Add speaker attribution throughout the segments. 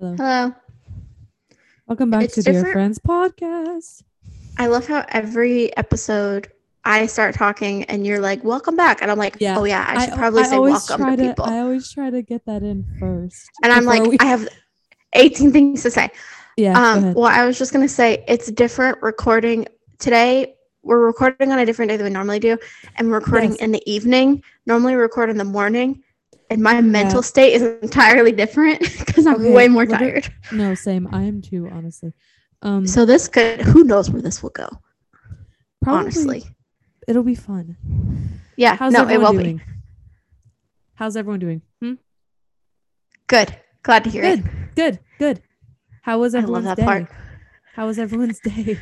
Speaker 1: Hello.
Speaker 2: Hello.
Speaker 1: Welcome back
Speaker 2: It's
Speaker 1: to Dear Friends podcast.
Speaker 2: I love how every episode I start talking and you're like, "Welcome back," and I'm like,
Speaker 1: Yeah.
Speaker 2: "Oh yeah, I should probably
Speaker 1: I
Speaker 2: say welcome
Speaker 1: try
Speaker 2: to people."
Speaker 1: I always try to get that in first.
Speaker 2: and I'm like,
Speaker 1: we-
Speaker 2: I have 18 things to say.
Speaker 1: yeah.
Speaker 2: Um, well, I was just gonna say it's different recording today. We're recording on a different day than we normally do, and we're recording
Speaker 1: Yes.
Speaker 2: in the evening. Normally, we record in the morning, and my mental state is entirely different because I'm
Speaker 1: Okay,
Speaker 2: way more tired.
Speaker 1: No, same. I am too, honestly. Um,
Speaker 2: So this could, who knows where this will go?
Speaker 1: probably
Speaker 2: honestly,
Speaker 1: it'll be fun.
Speaker 2: yeah,
Speaker 1: How's
Speaker 2: no, it
Speaker 1: everyone
Speaker 2: will
Speaker 1: doing?
Speaker 2: be
Speaker 1: How's everyone doing? Hmm?
Speaker 2: good. Glad to hear it.
Speaker 1: Good, good, good. How was
Speaker 2: I love
Speaker 1: everyone's
Speaker 2: that
Speaker 1: day?
Speaker 2: part.
Speaker 1: How was everyone's day?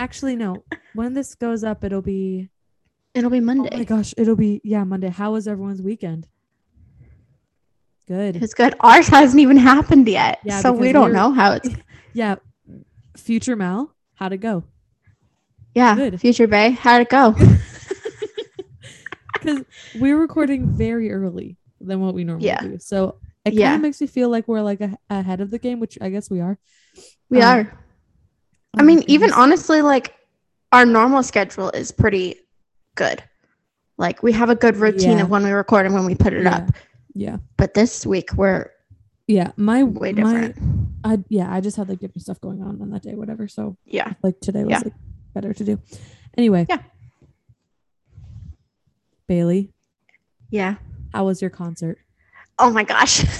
Speaker 1: Actually, no. When this goes up, it'll be.
Speaker 2: It'll be Monday.
Speaker 1: Oh my gosh, it'll be yeah Monday. How was everyone's weekend? Good.
Speaker 2: It's good. Ours hasn't even happened yet.
Speaker 1: Yeah,
Speaker 2: so we don't know how it's
Speaker 1: Yeah. Future Mal, how'd it go?
Speaker 2: Yeah.
Speaker 1: Good.
Speaker 2: Future Bay, how'd it go?
Speaker 1: Because we're recording very early than what we normally
Speaker 2: Yeah.
Speaker 1: do. So it kind of
Speaker 2: Yeah.
Speaker 1: makes me feel like we're like a- ahead of the game, which I guess we are.
Speaker 2: We
Speaker 1: Um,
Speaker 2: are.
Speaker 1: Oh
Speaker 2: I mean, even honestly, like our normal schedule is pretty good. Like we have a good routine
Speaker 1: Yeah.
Speaker 2: of when we record and when we put it up.
Speaker 1: Yeah.
Speaker 2: But this week we're
Speaker 1: Yeah. My
Speaker 2: way
Speaker 1: my
Speaker 2: different.
Speaker 1: I yeah, I just had like different stuff going on on that day, whatever. So
Speaker 2: yeah.
Speaker 1: like today was
Speaker 2: Yeah.
Speaker 1: like better to do. Anyway.
Speaker 2: Yeah.
Speaker 1: Bailey,
Speaker 2: Yeah.
Speaker 1: how was your concert?
Speaker 2: Oh my gosh.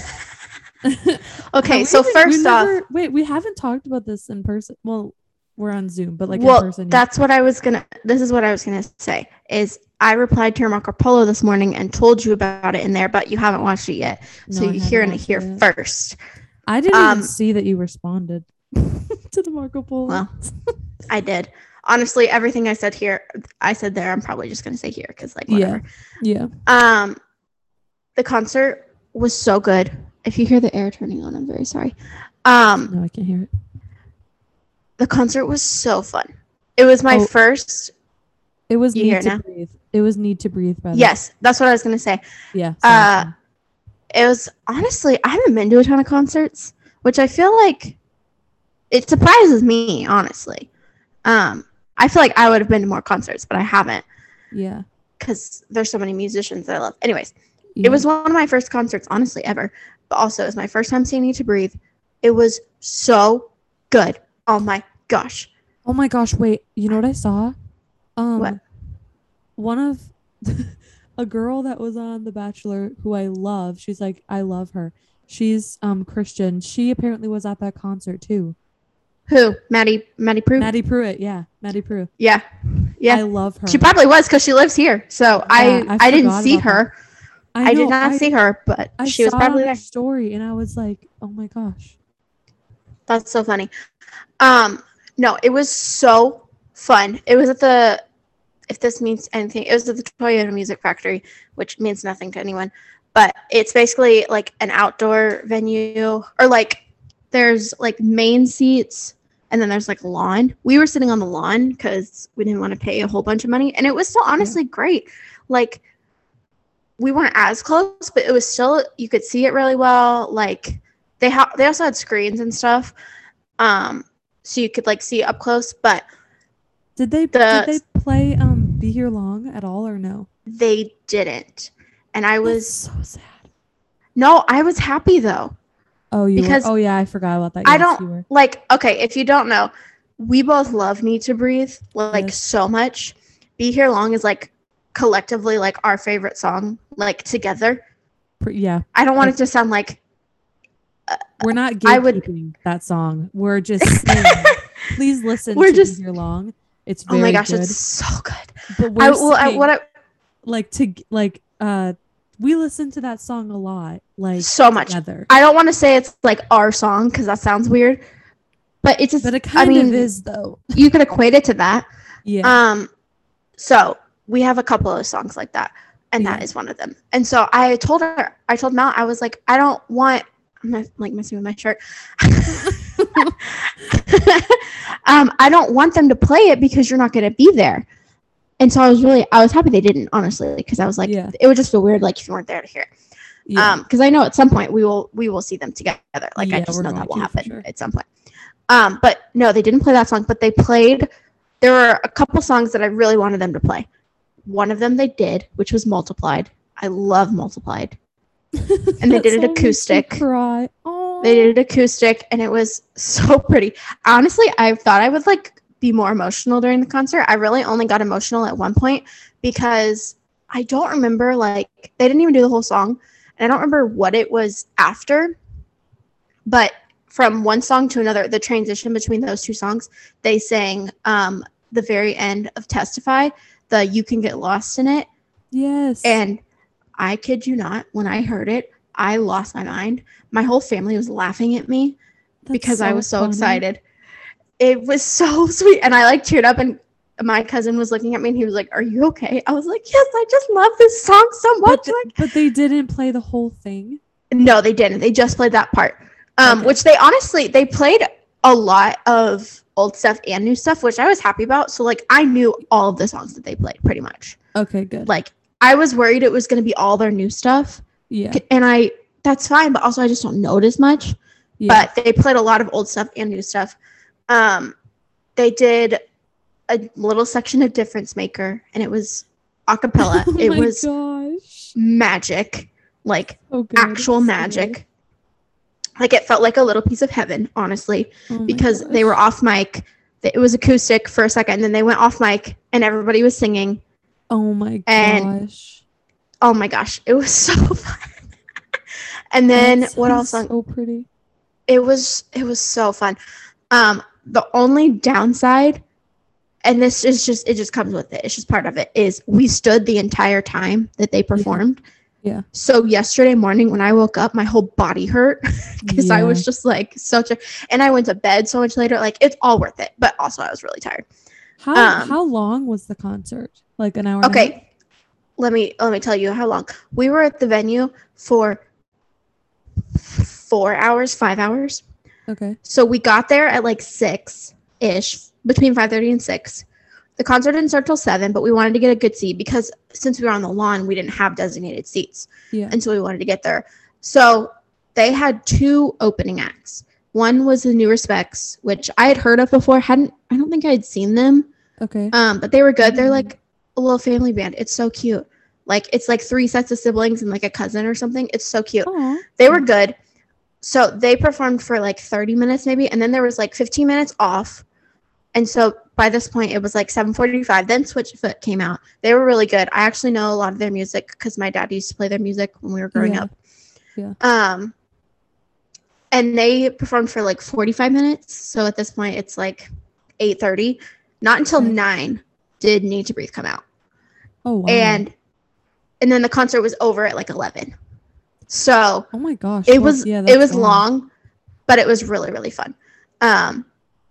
Speaker 2: Okay, so
Speaker 1: even-
Speaker 2: first off,
Speaker 1: wait, we haven't talked about this in person. Well, we're on Zoom, but like
Speaker 2: well,
Speaker 1: in person. yeah.
Speaker 2: that's what I was gonna. This is what I was gonna say. Is I replied to your Marco Polo this morning and told you about it in there, but you haven't watched it yet.
Speaker 1: No,
Speaker 2: so
Speaker 1: I
Speaker 2: you're hearing it here
Speaker 1: yet.
Speaker 2: first.
Speaker 1: I didn't
Speaker 2: um,
Speaker 1: even see that you responded to the Marco Polo.
Speaker 2: Well, I did. Honestly, everything I said here, I said there. I'm probably just gonna say here because, like,
Speaker 1: Yeah.
Speaker 2: whatever.
Speaker 1: yeah.
Speaker 2: Um, the concert was so good. If you hear the air turning on, I'm very sorry. Um,
Speaker 1: No, I can't hear it.
Speaker 2: the concert was so fun. It was my
Speaker 1: Oh.
Speaker 2: first.
Speaker 1: It was
Speaker 2: You
Speaker 1: need to
Speaker 2: now?
Speaker 1: breathe. It was need to breathe. By the
Speaker 2: Yes, that's what I was gonna say.
Speaker 1: Yeah.
Speaker 2: Uh. It was honestly, I haven't been to a ton of concerts, which I feel like it surprises me. Honestly, um, I feel like I would have been to more concerts, but I haven't
Speaker 1: yeah.
Speaker 2: because there's so many musicians that I love. Anyways,
Speaker 1: yeah.
Speaker 2: It was one of my first concerts, honestly, ever. But also, it was my first time seeing Need to Breathe. It was so good. Oh my gosh.
Speaker 1: Oh my gosh! Wait. You know what I saw? Um,
Speaker 2: What?
Speaker 1: One of a girl that was on The Bachelor, who I love. She's like, I love her. She's um Christian. She apparently was at that concert too.
Speaker 2: Who? Maddie Maddie Prue?
Speaker 1: Maddie Prewett. Yeah, Maddie Prewett.
Speaker 2: yeah. Yeah.
Speaker 1: I love her.
Speaker 2: She probably was because she lives here. So
Speaker 1: Yeah,
Speaker 2: I
Speaker 1: I
Speaker 2: I, didn't see
Speaker 1: that.
Speaker 2: her. I,
Speaker 1: know,
Speaker 2: did not
Speaker 1: I-
Speaker 2: see her, but
Speaker 1: I
Speaker 2: she was probably there.
Speaker 1: story, and I was like, "Oh my gosh!"
Speaker 2: That's so funny. Um, no, it was so fun. It was at the, if this means anything, it was at the Toyota Music Factory, which means nothing to anyone. But it's basically like an outdoor venue, or like there's like main seats, and then there's like lawn. We were sitting on the lawn because we didn't want to pay a whole bunch of money, and it was still honestly great. Like we weren't as close, but it was still you could see it really well. Like they ha- they also had screens and stuff um so you could like see up close but
Speaker 1: Did they
Speaker 2: The-
Speaker 1: did they play um "Be Here Long" at all or no?
Speaker 2: they didn't and i
Speaker 1: That's
Speaker 2: was
Speaker 1: so sad.
Speaker 2: no i was happy though
Speaker 1: Oh, you
Speaker 2: Because
Speaker 1: were, oh yeah, I forgot about that.
Speaker 2: I don't- like okay if you don't know we both love need to breathe like
Speaker 1: Yes.
Speaker 2: so much be here long is like collectively like our favorite song like together
Speaker 1: Yeah,
Speaker 2: i don't want
Speaker 1: Like-
Speaker 2: it to sound like
Speaker 1: we're not
Speaker 2: I would-
Speaker 1: that song. We're just saying, please listen
Speaker 2: We're
Speaker 1: to
Speaker 2: just-
Speaker 1: "Be Here Long." It's
Speaker 2: oh my gosh
Speaker 1: good.
Speaker 2: it's so good
Speaker 1: But
Speaker 2: I,
Speaker 1: we're
Speaker 2: well, I,
Speaker 1: saying,
Speaker 2: what I,
Speaker 1: like to like uh we listen to that song a lot, like
Speaker 2: so much
Speaker 1: together.
Speaker 2: i don't want to say it's like our song because that sounds weird but it's just
Speaker 1: But it
Speaker 2: i
Speaker 1: kind
Speaker 2: mean
Speaker 1: of is though.
Speaker 2: you could equate it to that
Speaker 1: Yeah.
Speaker 2: Um, so we have a couple of songs like that, and that
Speaker 1: Yeah.
Speaker 2: is one of them. And so I told her, I told Mel, I was like, I don't want. I'm not, like messing with my shirt. um, I don't want them to play it because you're not going to be there. And so I was really, I was happy they didn't, honestly, because I was like,
Speaker 1: Yeah.
Speaker 2: it would just feel weird, like if you weren't there to hear it.
Speaker 1: Yeah.
Speaker 2: Um, because I know at some point we will we will see them together. Like I just know that will happen
Speaker 1: sure.
Speaker 2: at some point. Um, but no, they didn't play that song, but they played there were a couple songs that I really wanted them to play. One of them they did, which was Multiplied. I love Multiplied. And they did it
Speaker 1: song makes me
Speaker 2: acoustic.
Speaker 1: Cry.
Speaker 2: They did it acoustic and it was so pretty. Honestly, I thought I would like be more emotional during the concert. I really only got emotional at one point because I don't remember like they didn't even do the whole song and I don't remember what it was after. But from one song to another, the transition between those two songs, they sang um the very end of Testify, the You Can Get Lost in It.
Speaker 1: Yes.
Speaker 2: And I kid you not, when I heard it, I lost my mind. My whole family was laughing at me
Speaker 1: That's
Speaker 2: because I was so
Speaker 1: funny.
Speaker 2: excited. It was so sweet. And I like teared up and my cousin was looking at me and he was like, Are you okay? I was like, Yes, I just love this song so much.
Speaker 1: th-
Speaker 2: like
Speaker 1: but they didn't play the whole thing.
Speaker 2: No, they didn't. They just played that part. Um,
Speaker 1: Okay.
Speaker 2: which they honestly they played a lot of old stuff and new stuff, which I was happy about. So like I knew all of the songs that they played pretty much.
Speaker 1: Okay, good.
Speaker 2: Like I was worried it was gonna be all their new stuff.
Speaker 1: Yeah.
Speaker 2: And I that's fine, but also I just don't know it as much.
Speaker 1: yeah.
Speaker 2: but they played a lot of old stuff and new stuff. Um, they did a little section of Difference Maker, and it was a cappella.
Speaker 1: oh
Speaker 2: it
Speaker 1: my
Speaker 2: was
Speaker 1: gosh.
Speaker 2: magic, like
Speaker 1: good.
Speaker 2: actual magic. Like it felt like a little piece of heaven, honestly,
Speaker 1: Oh
Speaker 2: because they were off mic. It was acoustic for a second, and then they went off mic, and everybody was singing.
Speaker 1: Oh my
Speaker 2: and
Speaker 1: gosh.
Speaker 2: Oh my gosh, it was so fun. and then what else? on-
Speaker 1: So pretty.
Speaker 2: it was it was so fun um the only downside and this is just it just comes with it it's just part of it is we stood the entire time that they performed
Speaker 1: Yeah.
Speaker 2: so yesterday morning when i woke up my whole body hurt because i was just like such a and i went to bed so much later like it's all worth it but also i was really tired
Speaker 1: How
Speaker 2: um,
Speaker 1: how long was the concert? Like an hour? and a half?
Speaker 2: okay let me let me tell you how long we were at the venue for four hours five hours
Speaker 1: Okay.
Speaker 2: So we got there at like six ish, between five thirty and six. The concert didn't start till seven, but we wanted to get a good seat because since we were on the lawn, we didn't have designated seats,
Speaker 1: Yeah.
Speaker 2: and so we wanted to get there. So they had two opening acts. One was the New Respects, which I had heard of before. hadn't I don't think I had seen them,
Speaker 1: Okay.
Speaker 2: um, but they were good. They're
Speaker 1: Mhm.
Speaker 2: like a little family band. It's so cute. Like it's like three sets of siblings and like a cousin or something. It's so cute
Speaker 1: Aw.
Speaker 2: they were good so they performed for like 30 minutes maybe and then there was like 15 minutes off and so by this point it was like 7.45 then switchfoot came out they were really good i actually know a lot of their music because my dad used to play their music when we were growing
Speaker 1: Yeah.
Speaker 2: up
Speaker 1: Yeah.
Speaker 2: um and they performed for like 45 minutes so at this point it's like 8.30 not until
Speaker 1: Okay.
Speaker 2: 9 did need to breathe come out
Speaker 1: Oh wow.
Speaker 2: and and then the concert was over at like 11 so
Speaker 1: oh my gosh.
Speaker 2: it was
Speaker 1: yeah,
Speaker 2: it was long but it was really really fun um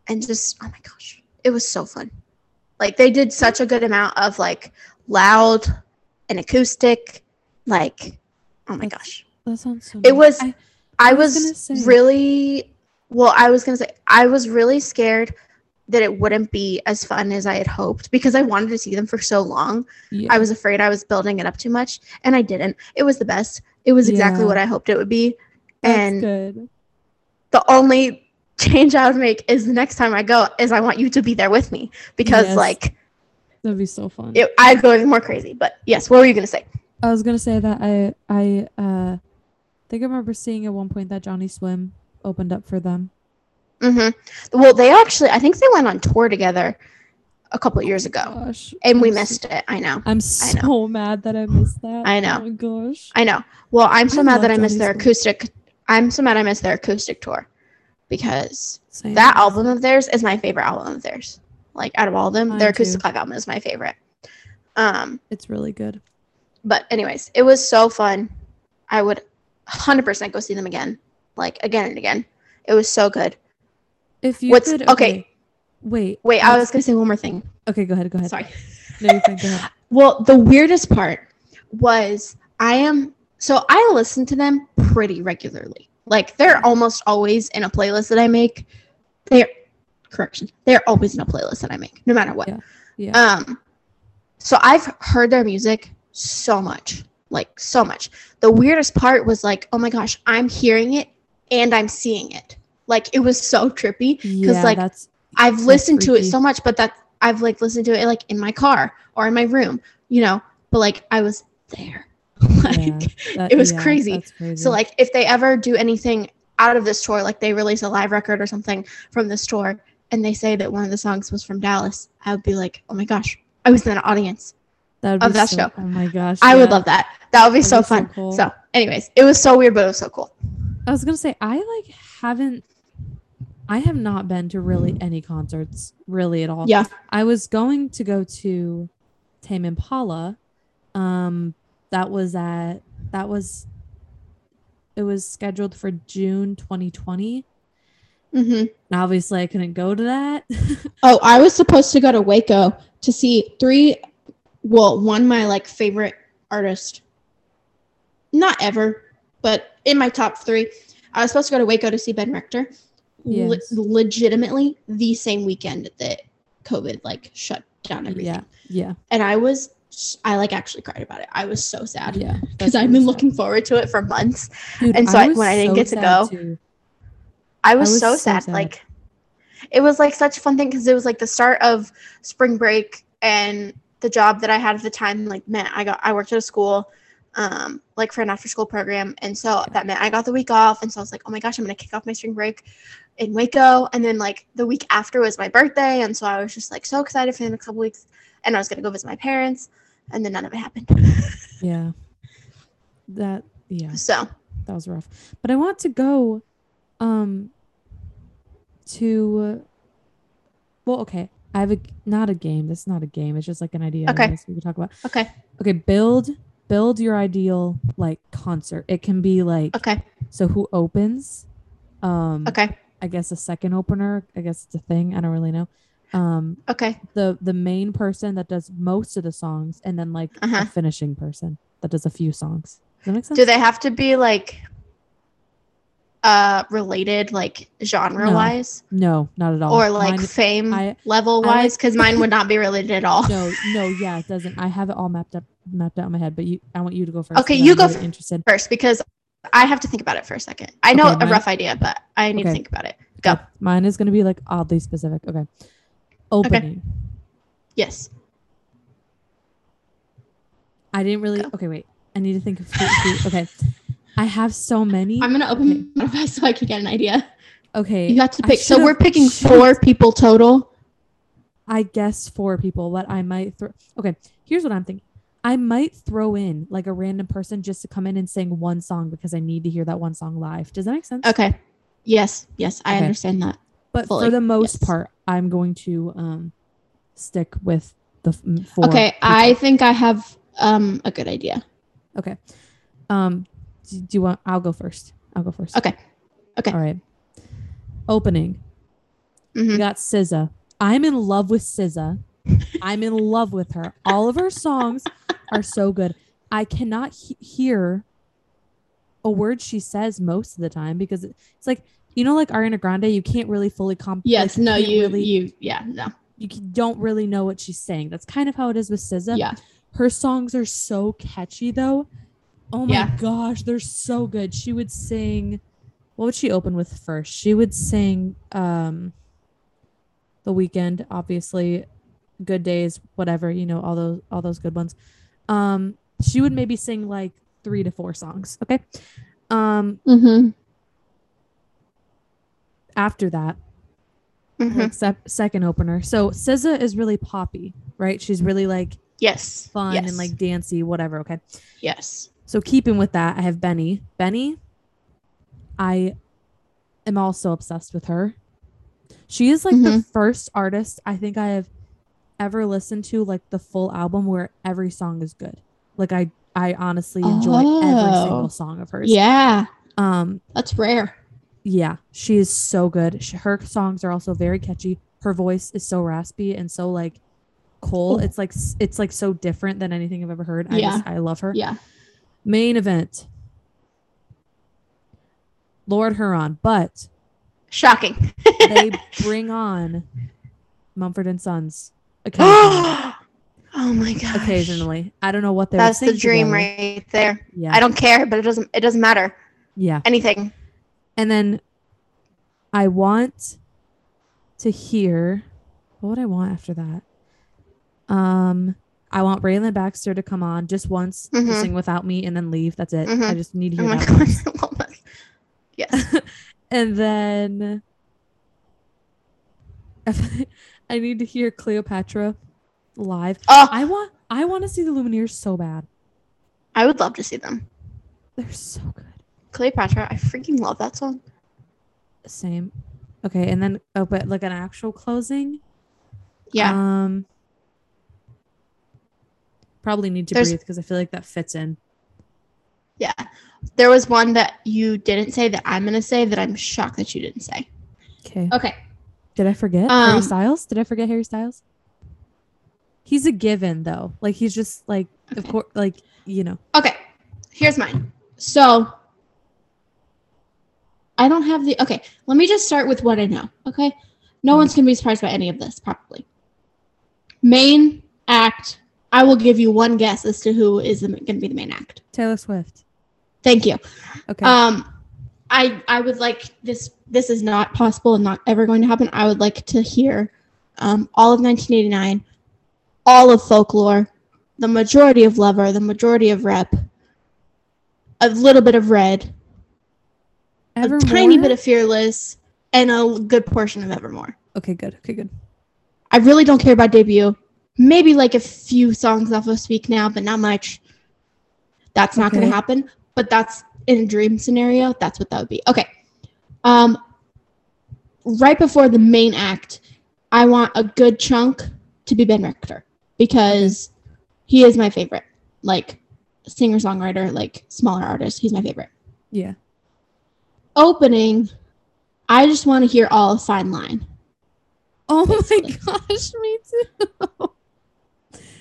Speaker 2: and just oh my gosh it was so fun like they did such a good amount of like loud and acoustic like oh my gosh
Speaker 1: That sounds so.
Speaker 2: it
Speaker 1: nice.
Speaker 2: was-
Speaker 1: I-
Speaker 2: i,
Speaker 1: I was
Speaker 2: was, really well i was gonna say i was really scared that it wouldn't be as fun as i had hoped because i wanted to see them for so long
Speaker 1: yeah.
Speaker 2: I was afraid I was building it up too much, and I didn't. It was the best. It was exactly
Speaker 1: Yeah.
Speaker 2: what I hoped it would be.
Speaker 1: That's
Speaker 2: and
Speaker 1: good.
Speaker 2: the only change I would make is the next time I go is I want you to be there with me because
Speaker 1: Yes.
Speaker 2: like
Speaker 1: That'd be so fun.
Speaker 2: it, I'd go even more crazy. But yes, what were you gonna say?
Speaker 1: I was gonna say that I I uh think I remember seeing at one point that Johnny Swim opened up for them.
Speaker 2: Hmm Well, they actually I think they went on tour together a couple of years ago,
Speaker 1: Gosh.
Speaker 2: and we
Speaker 1: I'm so-
Speaker 2: missed it. I know.
Speaker 1: I'm
Speaker 2: I
Speaker 1: so mad that I missed that.
Speaker 2: I know.
Speaker 1: Oh my gosh.
Speaker 2: I know. Well, I'm so
Speaker 1: I
Speaker 2: mad that I missed
Speaker 1: Johnny
Speaker 2: their acoustic. I'm so mad I missed their acoustic tour because
Speaker 1: Same.
Speaker 2: that album of theirs is my favorite album of theirs. Like out of all of them,
Speaker 1: Mine
Speaker 2: their
Speaker 1: too.
Speaker 2: acoustic live album is my favorite. Um,
Speaker 1: It's really good.
Speaker 2: but anyways, it was so fun. I would 100% go see them again, like again and again. It was so good.
Speaker 1: If you
Speaker 2: What's-
Speaker 1: could,
Speaker 2: okay.
Speaker 1: Wait.
Speaker 2: Wait, I was gonna say one more thing.
Speaker 1: Okay, go ahead. Go ahead.
Speaker 2: Sorry.
Speaker 1: No, you're fine. Go ahead.
Speaker 2: Well, the weirdest part was I am so I listen to them pretty regularly. Like they're almost always in a playlist that I make. They're correction. They're always in a playlist that I make, no matter what.
Speaker 1: Yeah. Yeah.
Speaker 2: Um so I've heard their music so much. like so much. The weirdest part was like, oh my gosh, I'm hearing it and I'm seeing it. Like it was so trippy because
Speaker 1: Yeah,
Speaker 2: like
Speaker 1: that's
Speaker 2: I've listened to it so much, but that I've like listened to it like in my car or in my room, you know. But like I was there. like,
Speaker 1: yeah, that-
Speaker 2: it was
Speaker 1: yeah,
Speaker 2: crazy.
Speaker 1: crazy.
Speaker 2: So like if they ever do anything out of this tour, like they release a live record or something from this tour, and they say that one of the songs was from Dallas, I would be like, oh my gosh, I was in an audience.
Speaker 1: that would
Speaker 2: of
Speaker 1: be
Speaker 2: that
Speaker 1: so-
Speaker 2: show.
Speaker 1: Oh my gosh,
Speaker 2: I would love that. That would be
Speaker 1: That'd
Speaker 2: so
Speaker 1: be so
Speaker 2: fun.
Speaker 1: cool.
Speaker 2: So, anyways, it was so weird, but it was so cool.
Speaker 1: I was gonna say I like haven't. I have not been to really any concerts really at all.
Speaker 2: Yeah.
Speaker 1: I was going to go to Tame Impala. Um, that was at that was. It was scheduled for June 2020.
Speaker 2: Mm-hmm.
Speaker 1: And obviously, I couldn't go to that.
Speaker 2: Oh, I was supposed to go to Waco to see three. Well, one my like favorite artist. Not ever, but in my top three. I was supposed to go to Waco to see Ben Rector. Le- legitimately, the same weekend that COVID like shut down everything.
Speaker 1: yeah, yeah,
Speaker 2: And I was, I like actually cried about it. I was so sad
Speaker 1: yeah.
Speaker 2: because I've been
Speaker 1: sad.
Speaker 2: looking forward to it for months.
Speaker 1: Dude,
Speaker 2: and so I-
Speaker 1: was
Speaker 2: when I didn't
Speaker 1: so
Speaker 2: get to go,
Speaker 1: too.
Speaker 2: I was,
Speaker 1: was
Speaker 2: so,
Speaker 1: so
Speaker 2: sad.
Speaker 1: sad.
Speaker 2: Like, it was like such a fun thing because it was like the start of spring break and the job that I had at the time. Like, meant I got I worked at a school, um, like for an after school program, and so that meant I got the week off. And so I was like, oh my gosh, I'm gonna kick off my spring break in Waco. And then like the week after was my birthday, and so I was just like so excited for the next couple weeks. And I was gonna go visit my parents, and then none of it happened.
Speaker 1: Yeah, that yeah.
Speaker 2: so
Speaker 1: that was rough. But I want to go um to well, okay. I have a not a game. This is not a game. It's just like an idea.
Speaker 2: Okay.
Speaker 1: we could talk about.
Speaker 2: okay,
Speaker 1: Okay, build build your ideal like concert. It can be like
Speaker 2: okay,
Speaker 1: so who opens? Um
Speaker 2: okay,
Speaker 1: I guess a second opener. I guess it's a thing. I don't really know. Um
Speaker 2: okay.
Speaker 1: the the main person that does most of the songs and then like
Speaker 2: Uh-huh.
Speaker 1: a finishing person that does a few songs. Does that make sense?
Speaker 2: Do they have to be like uh related, like genre wise?
Speaker 1: No, not at all.
Speaker 2: or like
Speaker 1: Mine-
Speaker 2: fame
Speaker 1: I-
Speaker 2: level
Speaker 1: I
Speaker 2: wise because mine would not be related at all
Speaker 1: no, no, yeah, it doesn't. I have it all mapped up, mapped out in my head. But you, I want you to go first.
Speaker 2: Okay, you
Speaker 1: I'm
Speaker 2: go
Speaker 1: really interested.
Speaker 2: first because i have to think about it for a second i know
Speaker 1: Okay,
Speaker 2: a rough idea but i need to think about it go
Speaker 1: Okay, Mine is going to be like oddly specific. Okay. Opening.
Speaker 2: yes
Speaker 1: I didn't really.
Speaker 2: Go.
Speaker 1: Okay, wait. I need to think of. Okay. I have so many.
Speaker 2: i'm gonna open Spotify so i can get an idea
Speaker 1: okay.
Speaker 2: you have to pick so we're picking four people total
Speaker 1: I guess four people, but I might throw. Okay, here's what I'm thinking. I might throw in like a random person just to come in and sing one song because I need to hear that one song live. Does that make sense?
Speaker 2: okay yes yes i
Speaker 1: Okay.
Speaker 2: understand that
Speaker 1: But
Speaker 2: fully,
Speaker 1: for the most
Speaker 2: yes.
Speaker 1: part, I'm going to um stick with the four.
Speaker 2: okay
Speaker 1: people.
Speaker 2: i think i have um a good idea
Speaker 1: okay. Um, do, do you want? I'll go first. I'll go first.
Speaker 2: Okay. Okay.
Speaker 1: All right. Opening. We
Speaker 2: Mhm.
Speaker 1: got SZA. I'm in love with SZA. I'm in love with her. All of her songs are so good. I cannot he- hear a word she says most of the time because it's like you know, like Ariana Grande. You can't really fully comp.
Speaker 2: yes
Speaker 1: like,
Speaker 2: no
Speaker 1: can't
Speaker 2: you
Speaker 1: really,
Speaker 2: you yeah no
Speaker 1: you don't really know what she's saying. That's kind of how it is with SZA.
Speaker 2: yeah
Speaker 1: Her songs are so catchy though. Oh my
Speaker 2: Yeah.
Speaker 1: gosh, they're so good. She would sing what would she open with first? She would sing um The Weekend, obviously, Good Days, whatever, you know, all those all those good ones. Um she would maybe sing like 3 to 4 songs, okay? Um
Speaker 2: mm-hmm.
Speaker 1: after that,
Speaker 2: hmm
Speaker 1: like sep- second opener. So SZA is really poppy, right? She's really like
Speaker 2: yes
Speaker 1: fun
Speaker 2: yes.
Speaker 1: and like dancey, whatever, okay?
Speaker 2: yes
Speaker 1: So keeping with that, I have Benee. Benee, I am also obsessed with her. She is like the
Speaker 2: Mhm.
Speaker 1: first artist I think I have ever listened to like the full album where every song is good. Like I I honestly enjoy every
Speaker 2: Oh.
Speaker 1: single song of hers.
Speaker 2: yeah
Speaker 1: Um
Speaker 2: that's rare
Speaker 1: yeah, she is so good. She, her songs are also very catchy. Her voice is so raspy and so like cool.
Speaker 2: Oh.
Speaker 1: It's like it's like so different than anything I've ever heard. I
Speaker 2: Yeah.
Speaker 1: just I love her.
Speaker 2: yeah
Speaker 1: Main event. Lord Huron, but
Speaker 2: shocking
Speaker 1: they bring on Mumford and Sons occasionally.
Speaker 2: oh Oh my gosh.
Speaker 1: occasionally. I don't know what they
Speaker 2: That's the dream
Speaker 1: together.
Speaker 2: right there.
Speaker 1: Yeah.
Speaker 2: I don't care, but it doesn't it doesn't matter.
Speaker 1: yeah.
Speaker 2: Anything.
Speaker 1: And then I want to hear what would I want after that? Um I want Braylon Baxter to come on just once to
Speaker 2: Mhm.
Speaker 1: sing without me and then leave. That's it.
Speaker 2: Mhm.
Speaker 1: I just need to
Speaker 2: Oh
Speaker 1: hear
Speaker 2: my
Speaker 1: that
Speaker 2: gosh. Yes.
Speaker 1: And then I need to hear Cleopatra live.
Speaker 2: Oh,
Speaker 1: I want I want to see the Lumineers so bad.
Speaker 2: I would love to see them.
Speaker 1: They're so good.
Speaker 2: Cleopatra, I freaking love that song.
Speaker 1: Same. Okay, and then oh, but like an actual closing.
Speaker 2: Yeah.
Speaker 1: Um. Probably need to
Speaker 2: There's-
Speaker 1: breathe because I feel like that fits in.
Speaker 2: yeah. There was one that you didn't say that I'm gonna say that I'm shocked that you didn't say.
Speaker 1: Okay.
Speaker 2: Okay.
Speaker 1: Did I forget Harry
Speaker 2: Um,
Speaker 1: Styles? Did I forget Harry Styles? He's a given though. Like he's just like of
Speaker 2: Okay.
Speaker 1: course like you know.
Speaker 2: Okay. Here's mine. So I don't have the okay. Let me just start with what I know. Okay. No one's gonna be surprised by any of this, probably. Main act. I will give you one guess as to who is the, gonna be the main act.
Speaker 1: Taylor Swift.
Speaker 2: Thank you.
Speaker 1: Okay.
Speaker 2: Um, I I would like this. This is not possible and not ever going to happen. I would like to hear um, all of 1989, all of folklore, the majority of Lover, the majority of Rep, a little bit of Red, a tiny bit of Fearless, and a good portion of Evermore.
Speaker 1: Okay, good. Okay, good.
Speaker 2: I really don't care about debut. Maybe like a few songs off of Speak Now, but not much. That's not going to happen. But that's in a dream scenario. That's what that would be. Okay. Um, right before the main act, I want a good chunk to be Ben Rector because he is my favorite. Like singer songwriter, like smaller artist. He's my favorite.
Speaker 1: Yeah.
Speaker 2: Opening, I just want to hear all of Fine Line.
Speaker 1: Oh my gosh, me too.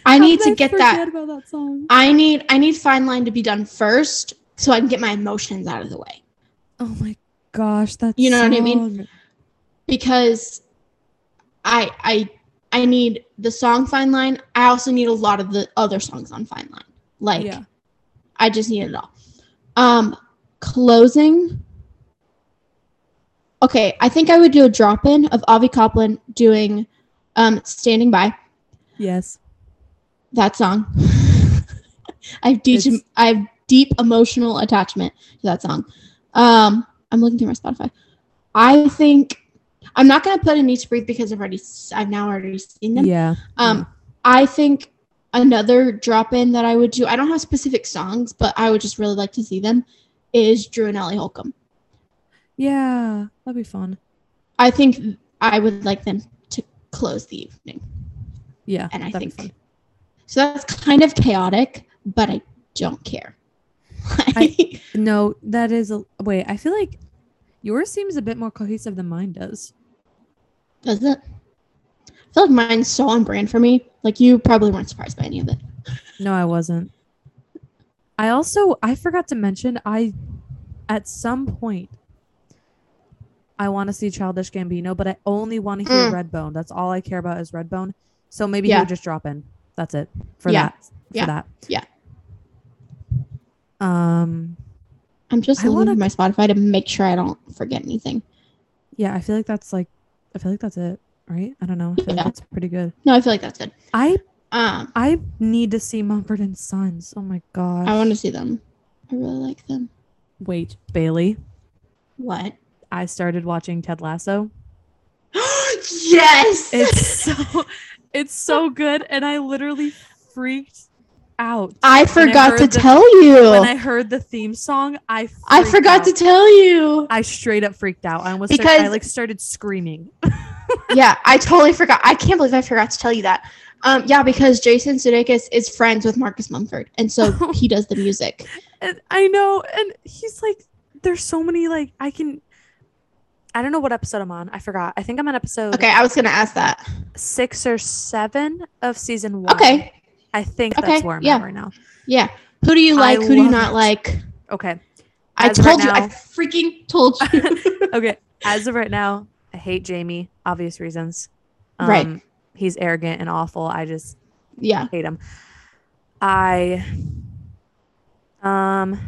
Speaker 2: I
Speaker 1: How
Speaker 2: need to
Speaker 1: I
Speaker 2: get that.
Speaker 1: that.
Speaker 2: I need I need fine line to be done first so I can get my emotions out of the way.
Speaker 1: Oh my gosh, that's
Speaker 2: You know what I mean? Because I I I need the song fine line. I also need a lot of the other songs on fine line. Like
Speaker 1: yeah.
Speaker 2: I just need it all. Um closing. Okay, I think I would do a drop in of Avi Copland doing um standing by
Speaker 1: Yes.
Speaker 2: that song. I have deep,
Speaker 1: It's-
Speaker 2: I have deep emotional attachment to that song. Um, I'm looking through my Spotify. I think I'm not gonna put a need to breathe because I've already I've now already seen them.
Speaker 1: Yeah.
Speaker 2: Um, I think another drop in that I would do. I don't have specific songs, but I would just really like to see them. Is Drew and Ellie Holcomb.
Speaker 1: Yeah. That'd be fun.
Speaker 2: I think I would like them to close the evening.
Speaker 1: Yeah.
Speaker 2: And I think- So that's kind of chaotic, but I don't care.
Speaker 1: I- No, that is a wait. I feel like yours seems a bit more cohesive than mine does.
Speaker 2: Does it? I feel like mine's so on brand for me. Like you probably weren't surprised by any of it.
Speaker 1: No, I wasn't. I also I forgot to mention I at some point I want to see Childish Gambino, but I only want to hear
Speaker 2: Mm.
Speaker 1: Redbone. That's all I care about is Redbone. So maybe
Speaker 2: Yeah.
Speaker 1: would just drop in. That's it for
Speaker 2: Yeah.
Speaker 1: that. For
Speaker 2: Yeah.
Speaker 1: that.
Speaker 2: Yeah.
Speaker 1: Um.
Speaker 2: I'm just
Speaker 1: I
Speaker 2: looking
Speaker 1: wanna-
Speaker 2: my Spotify to make sure I don't forget anything.
Speaker 1: Yeah, I feel like that's like I feel like that's it, right? I don't know. I feel
Speaker 2: Yeah.
Speaker 1: like that's pretty good.
Speaker 2: No, I feel like that's good.
Speaker 1: I
Speaker 2: Um,
Speaker 1: I need to see Mumford and Sons. Oh my god,
Speaker 2: I want to see them. I really like them.
Speaker 1: wait, Bailey.
Speaker 2: What?
Speaker 1: I started watching Ted Lasso.
Speaker 2: yes.
Speaker 1: It's so it's so good and I literally freaked out.
Speaker 2: I forgot to
Speaker 1: the-
Speaker 2: tell you.
Speaker 1: When I heard the theme song, I
Speaker 2: I forgot
Speaker 1: out.
Speaker 2: to tell you.
Speaker 1: I straight up freaked out. I almost started, I like started screaming.
Speaker 2: yeah, I totally forgot. I can't believe I forgot to tell you that. Um, yeah, because Jason Sudeikis is friends with Marcus Mumford, and so he does the music.
Speaker 1: And I know, and he's like, there's so many like I can. I don't know what episode I'm on. I forgot. I think I'm on episode
Speaker 2: Okay, I was gonna ask that.
Speaker 1: six or seven of season one.
Speaker 2: Okay,
Speaker 1: I think
Speaker 2: Okay,
Speaker 1: that's where I'm
Speaker 2: yeah.
Speaker 1: at right now.
Speaker 2: yeah. Who do you
Speaker 1: I
Speaker 2: like? Who do you not
Speaker 1: it.
Speaker 2: like?
Speaker 1: Okay.
Speaker 2: I
Speaker 1: As
Speaker 2: told
Speaker 1: right
Speaker 2: you. I freaking told you.
Speaker 1: Okay. As of right now, I hate Jamie. Obvious reasons.
Speaker 2: Right.
Speaker 1: Um, He's arrogant and awful. I just
Speaker 2: Yeah.
Speaker 1: hate him. I um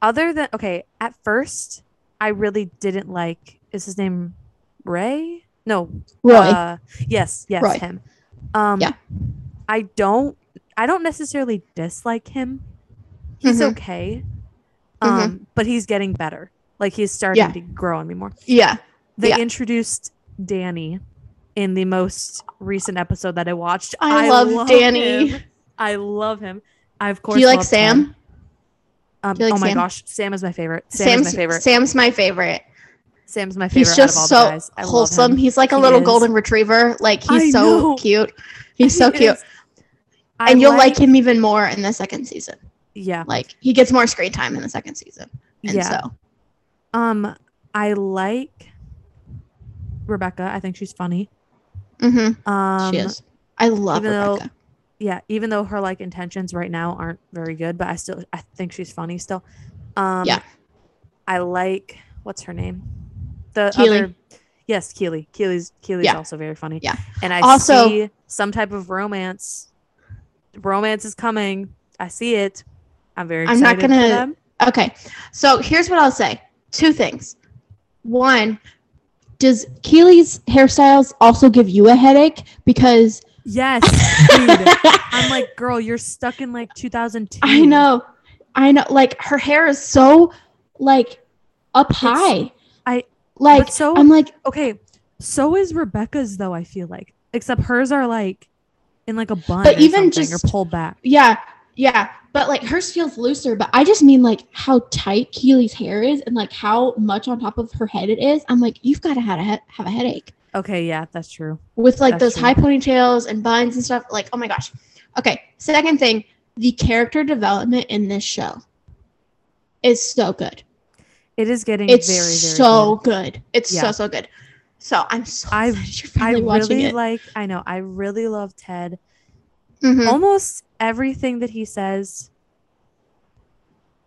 Speaker 1: other than okay, at first I really didn't like is his name Ray? No.
Speaker 2: Roy.
Speaker 1: Uh, yes, yes,
Speaker 2: Roy.
Speaker 1: him. Um
Speaker 2: Yeah.
Speaker 1: I don't I don't necessarily dislike him. He's
Speaker 2: Mhm.
Speaker 1: okay. Um but he's getting better. Like he's starting
Speaker 2: Yeah.
Speaker 1: to grow on me more.
Speaker 2: yeah.
Speaker 1: They
Speaker 2: Yeah.
Speaker 1: introduced Dani in the most recent episode that I watched.
Speaker 2: I love Dani.
Speaker 1: him. I love him. I of course
Speaker 2: Do you like Sam?
Speaker 1: Um,
Speaker 2: you like
Speaker 1: oh my
Speaker 2: Sam?
Speaker 1: gosh, Sam is my favorite. Sam
Speaker 2: Sam's
Speaker 1: my favorite.
Speaker 2: Sam's my favorite.
Speaker 1: Sam's my favorite
Speaker 2: He's just
Speaker 1: out of all
Speaker 2: so.
Speaker 1: I
Speaker 2: wholesome. He's like a
Speaker 1: He
Speaker 2: little
Speaker 1: is.
Speaker 2: golden retriever. Like
Speaker 1: I
Speaker 2: he's so
Speaker 1: know.
Speaker 2: cute. He's so
Speaker 1: He
Speaker 2: cute.
Speaker 1: I
Speaker 2: And you'll like him even more in the second season.
Speaker 1: Yeah,
Speaker 2: Like he gets more screen time in the second season. And
Speaker 1: yeah.
Speaker 2: so
Speaker 1: Um, I like Rebecca. I think she's funny.
Speaker 2: Mm-hmm.
Speaker 1: Um,
Speaker 2: she is. I love
Speaker 1: even though-
Speaker 2: Rebecca.
Speaker 1: yeah even though her like intentions right now aren't very good but i still i think she's funny still um
Speaker 2: Yeah.
Speaker 1: i like what's her name the
Speaker 2: Keeley.
Speaker 1: other yes keeley keeley's keeley's
Speaker 2: Yeah.
Speaker 1: also very funny
Speaker 2: Yeah.
Speaker 1: and i
Speaker 2: Also-
Speaker 1: see some type of romance romance is coming i see it i'm very
Speaker 2: I'm not gonna- Okay. So here's what I'll say. Two things. One, does Keeley's hairstyles also give you a headache? Because
Speaker 1: yes dude i'm like girl you're stuck in like 2002
Speaker 2: I know, I know, like her hair is so like up high. Like
Speaker 1: but so-
Speaker 2: I'm like
Speaker 1: okay so is rebecca's though i feel like except hers are like in like a bun
Speaker 2: But
Speaker 1: or
Speaker 2: even just-
Speaker 1: or pulled back
Speaker 2: yeah, yeah. But like hers feels looser. But I just mean like how tight Keeley's hair is and like how much on top of her head it is. I'm like, you've got to have a he- have a headache.
Speaker 1: okay yeah that's true
Speaker 2: with like
Speaker 1: That's
Speaker 2: those
Speaker 1: true.
Speaker 2: high ponytails and buns and stuff. Like, oh my gosh. Okay. Second thing, the character development in this show is so good.
Speaker 1: It is getting
Speaker 2: It's
Speaker 1: very very
Speaker 2: so
Speaker 1: good.
Speaker 2: good. It's so
Speaker 1: Yeah.
Speaker 2: so good. So I'm so
Speaker 1: I- i really
Speaker 2: it.
Speaker 1: like i know i really love ted
Speaker 2: Mhm.
Speaker 1: almost everything that he says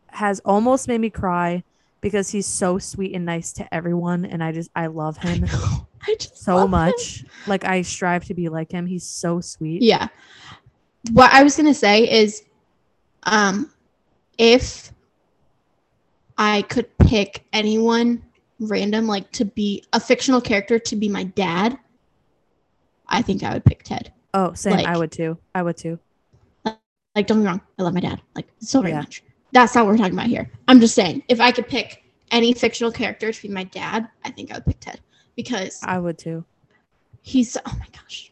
Speaker 1: has almost made me cry because he's so sweet and nice to everyone and i just i love him
Speaker 2: I just
Speaker 1: so
Speaker 2: love him.
Speaker 1: much like i strive to be like him he's so sweet
Speaker 2: Yeah. What I was gonna say is, um, if I could pick anyone random, like to be a fictional character to be my dad, I think I would pick Ted.
Speaker 1: oh same i would too i would too
Speaker 2: Like, don't get me wrong, I love my dad, like so very
Speaker 1: Yeah.
Speaker 2: much. That's not what we're talking about here. I'm just saying, if I could pick any fictional character to be my dad, I think I would pick Ted because
Speaker 1: i would too
Speaker 2: he's oh my gosh,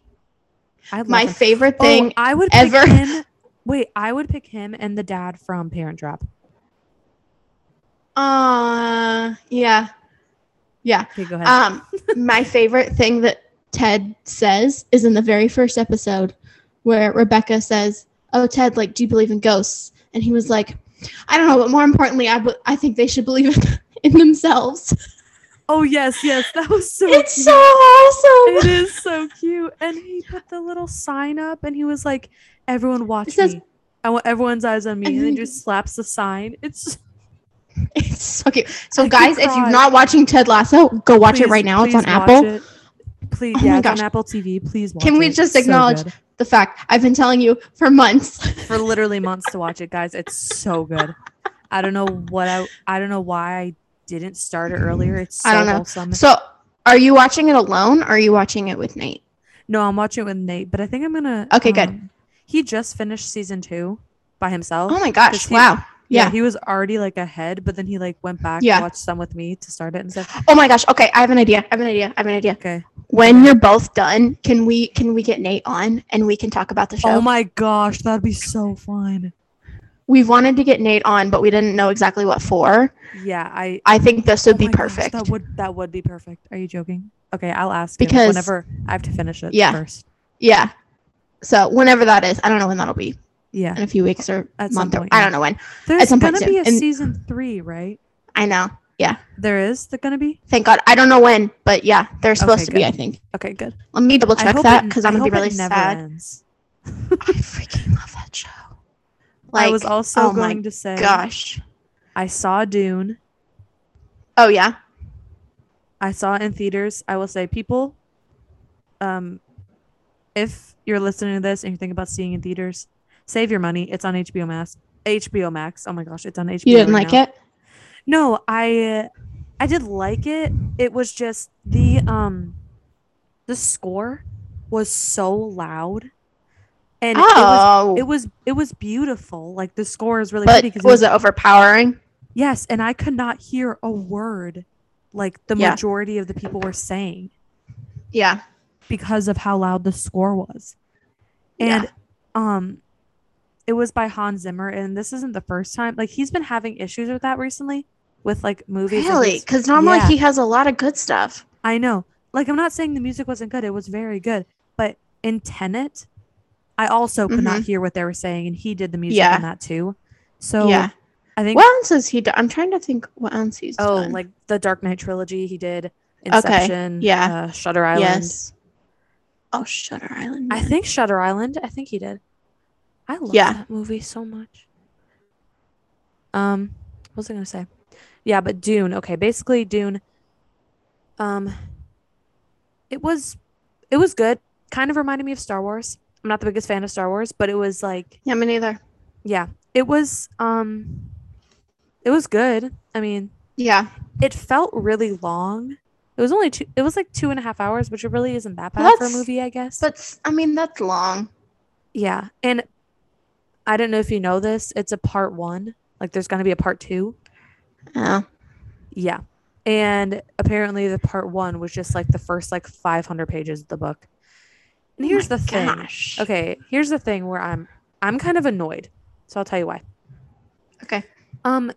Speaker 1: I love
Speaker 2: my
Speaker 1: him.
Speaker 2: favorite
Speaker 1: Oh,
Speaker 2: thing
Speaker 1: I would
Speaker 2: ever.
Speaker 1: pick him. Wait, I would pick him and the dad from Parent Trap.
Speaker 2: Uh, yeah, yeah.
Speaker 1: Okay, go ahead.
Speaker 2: Um, my favorite thing that Ted says is in the very first episode where Rebecca says, "Oh, Ted, like, do you believe in ghosts?" And he was like, "I don't know, but more importantly, I I think they should believe in, in themselves."
Speaker 1: oh yes, yes, that was so.
Speaker 2: it's
Speaker 1: cute.
Speaker 2: so awesome.
Speaker 1: It is so cute, and he put the little sign up, and he was like, "Everyone watch
Speaker 2: says-
Speaker 1: me. I want everyone's eyes on me,"
Speaker 2: And
Speaker 1: and then
Speaker 2: then-
Speaker 1: just slaps the sign. It's
Speaker 2: It's so cute. So,
Speaker 1: I
Speaker 2: guys, if you're not watching Ted Lasso, go watch it right now. It's on Apple.
Speaker 1: it. Please,
Speaker 2: Oh
Speaker 1: yeah, it's on Apple TV. Please watch
Speaker 2: Can we
Speaker 1: it.
Speaker 2: just acknowledge-
Speaker 1: good.
Speaker 2: The fact I've been telling you for months.
Speaker 1: for literally months to watch it, guys. It's so good. I don't know what I I don't know why I didn't start it earlier. It's so
Speaker 2: I don't know.
Speaker 1: wholesome.
Speaker 2: so, are you watching it alone or are you watching it with Nate?
Speaker 1: No, I'm watching it with Nate, but I think I'm gonna.
Speaker 2: Okay, good.
Speaker 1: um, He just finished season two by himself.
Speaker 2: Oh my gosh!
Speaker 1: he-
Speaker 2: Wow.
Speaker 1: Yeah.
Speaker 2: Yeah.
Speaker 1: he was already like ahead, but then he like went back
Speaker 2: Yeah.
Speaker 1: and watched some with me to start it and stuff.
Speaker 2: Oh my gosh. Okay, I have an idea. I have an idea. I have an idea.
Speaker 1: Okay.
Speaker 2: When you're both done, can we can we get Nate on and we can talk about the show?
Speaker 1: Oh my gosh, that'd be so fun.
Speaker 2: We've wanted to get Nate on, but we didn't know exactly what for.
Speaker 1: Yeah, I.
Speaker 2: I think this would
Speaker 1: oh
Speaker 2: be
Speaker 1: my gosh,
Speaker 2: perfect.
Speaker 1: that would that would be perfect. Are you joking? Okay, I'll ask him
Speaker 2: Because-
Speaker 1: whenever I have to finish it
Speaker 2: Yeah.
Speaker 1: first.
Speaker 2: yeah. So whenever that is, I don't know when that'll be.
Speaker 1: Yeah.
Speaker 2: In a few weeks or
Speaker 1: some
Speaker 2: month or
Speaker 1: point,
Speaker 2: I don't know when.
Speaker 1: There's gonna be a.
Speaker 2: And-
Speaker 1: season three, right?
Speaker 2: I know. Yeah.
Speaker 1: There is the gonna be.
Speaker 2: Thank God. I don't know when, but yeah, they're supposed
Speaker 1: Okay,
Speaker 2: to be. I think.
Speaker 1: Okay, good.
Speaker 2: Let me double check that because
Speaker 1: I
Speaker 2: I'm gonna be really
Speaker 1: never
Speaker 2: sad.
Speaker 1: ends.
Speaker 2: I freaking love that show.
Speaker 1: I was also
Speaker 2: oh my
Speaker 1: going to say,
Speaker 2: Gosh.
Speaker 1: I saw Dune.
Speaker 2: Oh yeah.
Speaker 1: I saw in theaters. I will say, people, um, if you're listening to this and you're thinking about seeing in theaters, save your money. It's on HBO Max. HBO Max. Oh my gosh, it's on HBO. Max.
Speaker 2: You didn't
Speaker 1: right
Speaker 2: like
Speaker 1: now.
Speaker 2: it?
Speaker 1: No, I I did like it. It was just the um the score was so loud. And it was
Speaker 2: Oh,
Speaker 1: it was it was beautiful. Like the score is really
Speaker 2: but
Speaker 1: pretty because
Speaker 2: was it overpowering?
Speaker 1: yes, and I could not hear a word like the
Speaker 2: Yeah.
Speaker 1: majority of the people were saying
Speaker 2: Yeah.
Speaker 1: because of how loud the score was. And
Speaker 2: Yeah.
Speaker 1: um it was by Hans Zimmer and this isn't the first time like he's been having issues with that recently with like movies
Speaker 2: Really? Because normally
Speaker 1: Yeah.
Speaker 2: he has a lot of good stuff.
Speaker 1: I know. Like I'm not saying the music wasn't good. It was very good. But in Tenet, I also could not hear what they were saying and he did the music
Speaker 2: Mm-hmm. Yeah.
Speaker 1: in that too. So
Speaker 2: yeah.
Speaker 1: I think
Speaker 2: What else has he done? I'm trying to think what else he's
Speaker 1: oh,
Speaker 2: done.
Speaker 1: like the Dark Knight trilogy he did Inception, Okay.
Speaker 2: yeah.
Speaker 1: uh, Shutter Island.
Speaker 2: yes. Oh, Shutter Island.
Speaker 1: I think Shutter Island. I think he did. I love
Speaker 2: Yeah.
Speaker 1: that movie so much. Um, what was I gonna say? Yeah, but Dune. Okay, basically Dune. Um, it was, it was good. Kind of reminded me of Star Wars. I'm not the biggest fan of Star Wars, but it was like,
Speaker 2: Yeah, me neither.
Speaker 1: yeah, it was. Um, it was good. I mean,
Speaker 2: Yeah.
Speaker 1: it felt really long. It was only two. It was like two and a half hours, which it really isn't that bad
Speaker 2: Well,
Speaker 1: for a movie, I guess.
Speaker 2: But I mean, that's long.
Speaker 1: Yeah. And I don't know if you know this, it's a part one. Like there's going to be a part two.
Speaker 2: Oh.
Speaker 1: Yeah. And apparently the part one was just like the first like 500 pages of the book. And
Speaker 2: Oh
Speaker 1: here's
Speaker 2: my
Speaker 1: the thing.
Speaker 2: gosh.
Speaker 1: Okay. Here's the thing where I'm, I'm kind of annoyed. So I'll tell you why.
Speaker 2: Okay.
Speaker 1: Um,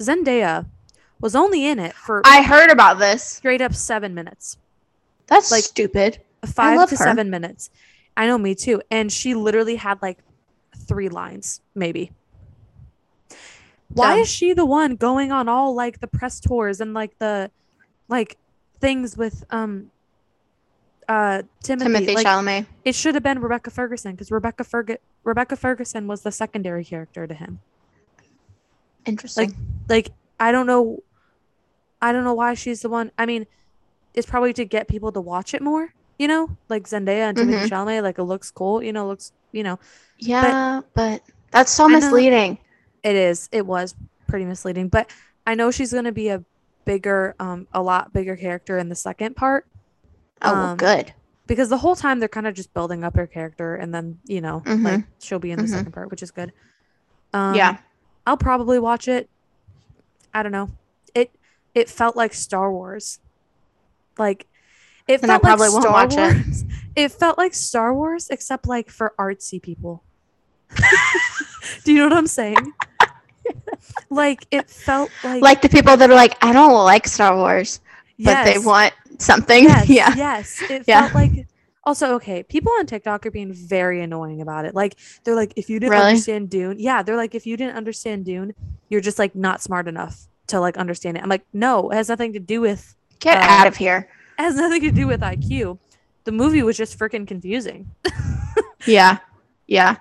Speaker 1: Zendaya was only in it for
Speaker 2: I heard about this.
Speaker 1: straight up seven minutes,
Speaker 2: That's
Speaker 1: Like-
Speaker 2: stupid.
Speaker 1: five to
Speaker 2: her.
Speaker 1: seven minutes. I know me too. And she literally had like three lines, maybe. Why
Speaker 2: Dumb.
Speaker 1: is she the one going on all like the press tours and like the like things with um uh Timothée?
Speaker 2: Timothée
Speaker 1: like,
Speaker 2: Chalamet.
Speaker 1: it should have been Rebecca Ferguson because Rebecca Ferg Rebecca Ferguson was the secondary character to him.
Speaker 2: Interesting.
Speaker 1: Like I don't know I don't know why she's the one. I mean, it's probably to get people to watch it more, you know? Like Zendaya and Timothée Chalamet, like it looks cool, you know, looks, you know,
Speaker 2: yeah, but, that's so misleading.
Speaker 1: it is it was pretty misleading, but I know she's going to be a bigger um a lot bigger character in the second part
Speaker 2: Oh, well,
Speaker 1: um,
Speaker 2: good.
Speaker 1: because the whole time they're kind of just building up her character and then, you know,
Speaker 2: Mhm.
Speaker 1: like she'll be in the
Speaker 2: Mhm.
Speaker 1: second part, which is good. Um
Speaker 2: yeah.
Speaker 1: I'll probably watch it. I don't know. It it felt like Star Wars. Like it
Speaker 2: I
Speaker 1: felt
Speaker 2: probably
Speaker 1: like
Speaker 2: won't
Speaker 1: Star
Speaker 2: watch.
Speaker 1: Wars. It felt like Star Wars except like for artsy people. Do you know what I'm saying? like it felt like
Speaker 2: Like the people that are like, I don't like Star Wars, but they want something.
Speaker 1: yes,
Speaker 2: yeah.
Speaker 1: yes. It
Speaker 2: Yeah.
Speaker 1: felt like also okay. People on TikTok are being very annoying about it. Like they're like, if you didn't
Speaker 2: Really?
Speaker 1: understand Dune, yeah, they're like, if you didn't understand Dune, you're just like not smart enough to like understand it. I'm like, no, it has nothing to do with
Speaker 2: Get
Speaker 1: Uh,
Speaker 2: out of here.
Speaker 1: It has nothing to do with IQ. The movie was just freaking confusing.
Speaker 2: Yeah. Yeah.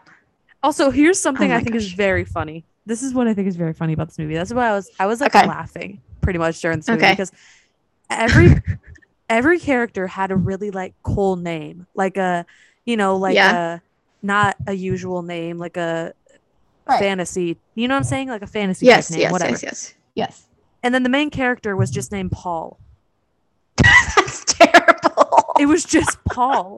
Speaker 1: Also, here's something
Speaker 2: Oh
Speaker 1: I think is very funny. This is what I think is very funny about this movie. That's why I was I was like
Speaker 2: Okay.
Speaker 1: laughing pretty much during this movie
Speaker 2: Okay.
Speaker 1: because every every character had a really like cool name, like a you know like
Speaker 2: Yeah.
Speaker 1: a not a usual name, like a
Speaker 2: Right.
Speaker 1: fantasy. You know what I'm saying? Like a fantasy
Speaker 2: Yes,
Speaker 1: name,
Speaker 2: yes,
Speaker 1: whatever.
Speaker 2: yes, yes. Yes.
Speaker 1: And then the main character was just named Paul. It was just Paul,